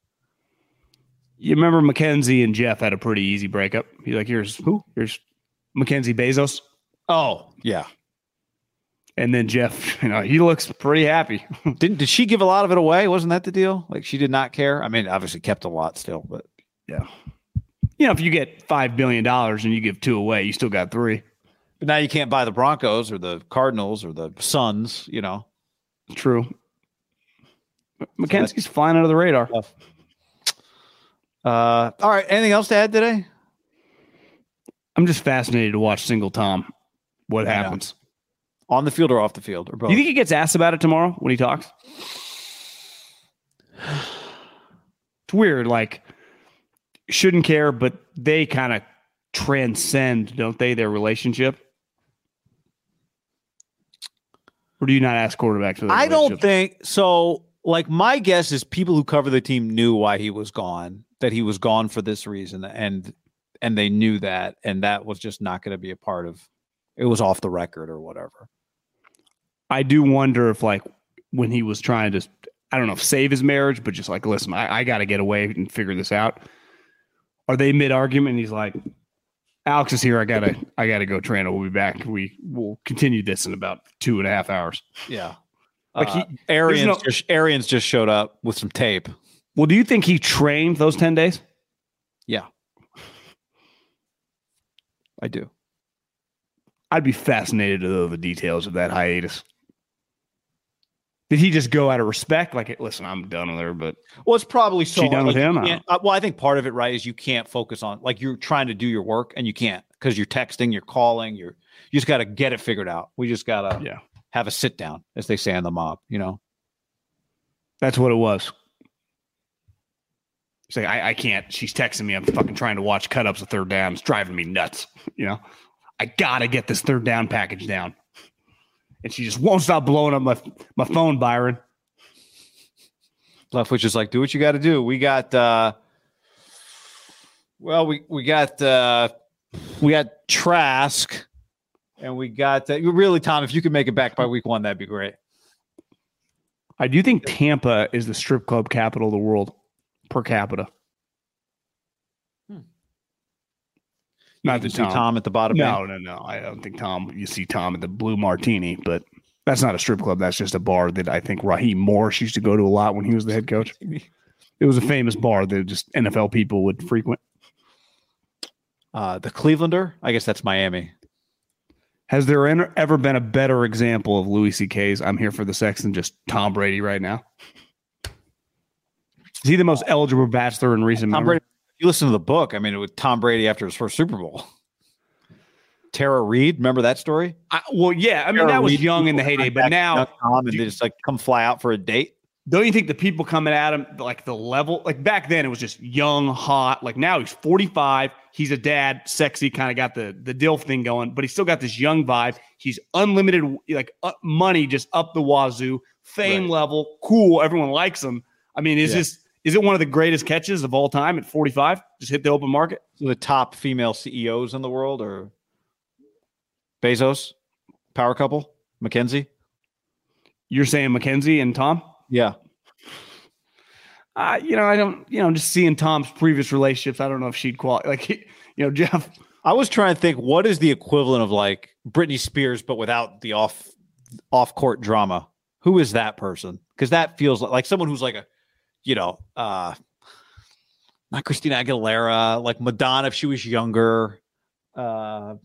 You remember Mackenzie and Jeff had a pretty easy breakup. He's like, "Here's who? Here's Mackenzie Bezos." Oh yeah. And then Jeff, you know, he looks pretty happy. Didn't did she give a lot of it away? Wasn't that the deal? Like she did not care. I mean, obviously kept a lot still, but Yeah. You know, if you get five billion dollars and you give two away, you still got three. but now you can't buy the Broncos or the Cardinals or the Suns. You know. True. Mackenzie's flying under the radar. Uh, all right. Anything else to add today? I'm just fascinated to watch single Tom. What happens? On the field or off the field or both? Do you think he gets asked about it tomorrow when he talks? It's weird. Like, shouldn't care, but they kind of transcend, don't they, their relationship? Or do you not ask quarterbacks? For I don't think so. Like my guess is people who cover the team knew why he was gone, that he was gone for this reason, and and they knew that, and that was just not going to be a part of. It was off the record or whatever. I do wonder if, like, when he was trying to, I don't know save his marriage, but just like, listen, I, I got to get away and figure this out. Are they mid argument? He's like, Alex is here. I gotta, I gotta go train. We'll be back. We will continue this in about two and a half hours. Yeah. Like he- uh, Arians, no- just, Arians just showed up with some tape. Well, do you think he trained those ten days? Yeah, I do. I'd be fascinated to know the details of that hiatus. Did he just go out of respect? Like, listen, I'm done with her, but Well, it's probably so. She done with like, you him? I uh, well, I think part of it, right, is you can't focus on like you're trying to do your work and you can't because you're texting, you're calling, you're you just got to get it figured out. We just gotta yeah, have a sit down, as they say on the mob. You know, that's what it was. Say, I, I can't. She's texting me. I'm fucking trying to watch cut ups of third down. It's driving me nuts. You know, I gotta get this third down package down. And she just won't stop blowing up my my phone, Byron. Leftwich is like, do what you got to do. We got, uh well, we we got uh we got Trask, and we got uh, really Tom. If you could make it back by week one, that'd be great. I do think Tampa is the strip club capital of the world per capita. Hmm. Not see Tom. Tom at the bottom. No, no, no. I don't think Tom. You see Tom at the Blue Martini, but that's not a strip club. That's just a bar that I think Raheem Morris used to go to a lot when he was the head coach. It was a famous bar that just NFL people would frequent. Uh, the Clevelander, I guess that's Miami. Has there ever been a better example of Louis C.K.'s "I'm here for the sex" than just Tom Brady right now? Is he the most eligible bachelor in recent Tom memory? Brady you listen to the book. I mean, with Tom Brady after his first Super Bowl. Tara Reid, remember that story? I, well, yeah. I mean, Tara that was young in the heyday, but now and they just like come fly out for a date. don't you think the people coming at him, like the level, like back then it was just young, hot. Like now he's 45. He's a dad, sexy, kind of got the the DILF thing going, but he's still got this young vibe. He's unlimited, like uh, money just up the wazoo, fame Right. level, cool. Everyone likes him. I mean, is Yeah. this is it one of the greatest catches of all time at 45? Just hit the open market. So the top female CEOs in the world are Bezos, power couple, Mackenzie. You're saying Mackenzie and Tom? Yeah. Uh, you know, I don't, you know, just seeing Tom's previous relationships, I don't know if she'd qualify. Like, you know, Jeff, I was trying to think what is the equivalent of like Britney Spears, but without the off off court drama. Who is that person? Because that feels like, like someone who's like a, you know, uh not Christina Aguilera, like Madonna if she was younger, uh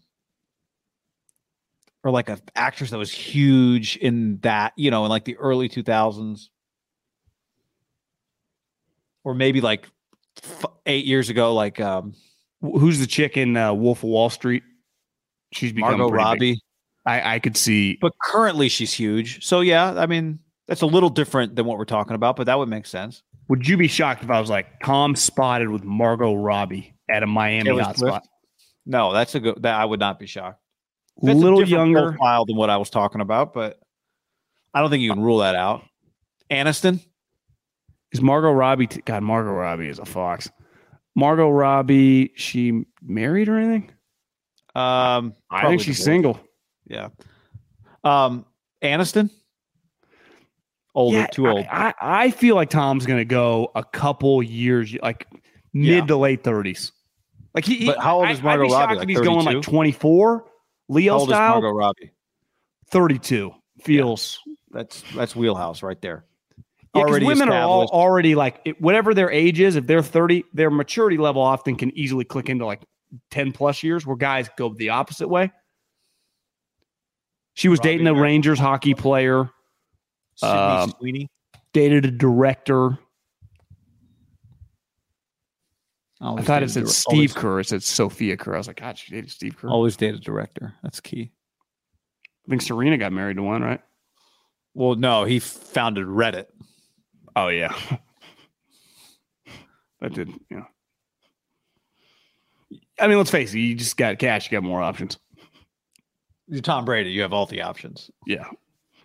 or like an actress that was huge in that, you know, in like the early two thousands. Or maybe like f- eight years ago, like um who's the chick in uh, Wolf of Wall Street? She's become Margot big. Robbie. I, I could see. but currently she's huge. So yeah, I mean that's a little different than what we're talking about, but that would make sense. Would you be shocked if I was like Tom spotted with Margot Robbie at a Miami hotspot? No, that's a good. That I would not be shocked. A That's little different younger. profile than what I was talking about, but I don't think you can rule that out. Aniston, Is Margot Robbie? T- God, Margot Robbie is a fox. Margot Robbie, she married or anything? um, I think she's divorced. single. Yeah. Um, Aniston, older, Yeah, too old. I, I, I feel like Tom's going to go a couple years, like mid Yeah. to late thirties. Like he, But how old I- is Margot I'd be shocked Robbie, like he's going like twenty four. Leo How old is style, Margot Robbie? thirty two feels. That's that's wheelhouse right there. Yeah, Already women are all already like it, whatever their age is. If they're thirty, their maturity level often can easily click into like ten plus years. Where guys go the opposite way. She was Robbie dating a Rangers hockey player. Sydney um, Sweeney. Dated a director. I thought it said dir- Steve always- Kerr. It said Sophia Kerr. I was like, God, she dated Steve Kerr. Always dated director. That's key. I think Serena got married to one, right? Well, no, he founded Reddit. Oh yeah, that did. Yeah. I mean, let's face it. You just got cash. You got more options. You're Tom Brady. You have all the options. Yeah.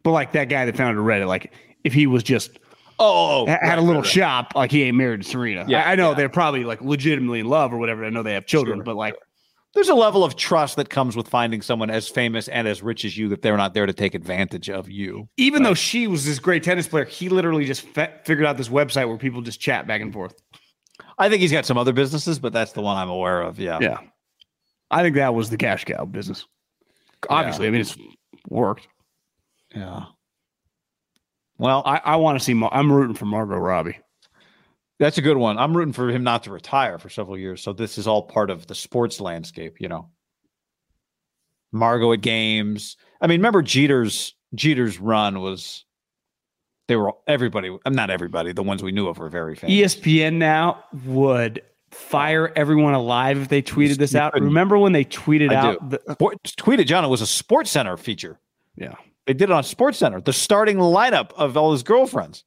But like that guy that founded Reddit, like if he was just Oh, oh, oh ha- had a little shop, like he ain't married to Serena. Yeah, I, I know yeah. they're probably like legitimately in love or whatever. I know they have children, Sure, but like There's a level of trust that comes with finding someone as famous and as rich as you that they're not there to take advantage of you. even though she was this great tennis player, he literally just fe- figured out this website where people just chat back and forth. I think he's got some other businesses, but that's the one I'm aware of. Yeah. Yeah. I think that was the cash cow business. Obviously, I mean it's worked. Yeah. Well, I, I want to see. Mar- I'm rooting for Margot Robbie. that's a good one. I'm rooting for him not to retire for several years. So this is all part of the sports landscape, you know. Margot at games. I mean, remember Jeter's Jeter's run was they were everybody, I'm not everybody, the ones we knew of were very famous. ESPN now would fire everyone alive if they tweeted this out. Remember when they tweeted I out? do. The, Sport, tweeted John, it was a Sports Center feature. yeah, They did it on Sports Center. The starting lineup of all his girlfriends.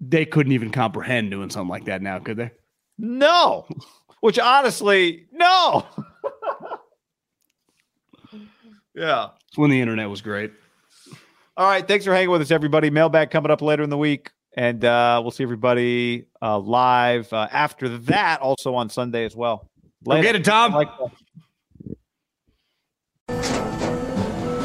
they couldn't even comprehend doing something like that now, could they? No. Which honestly, no. yeah. It's when the internet was great. All right. Thanks for hanging with us, everybody. Mailbag coming up later in the week. And uh, we'll see everybody uh, live uh, after that, also on Sunday as well. Go get it, Tom.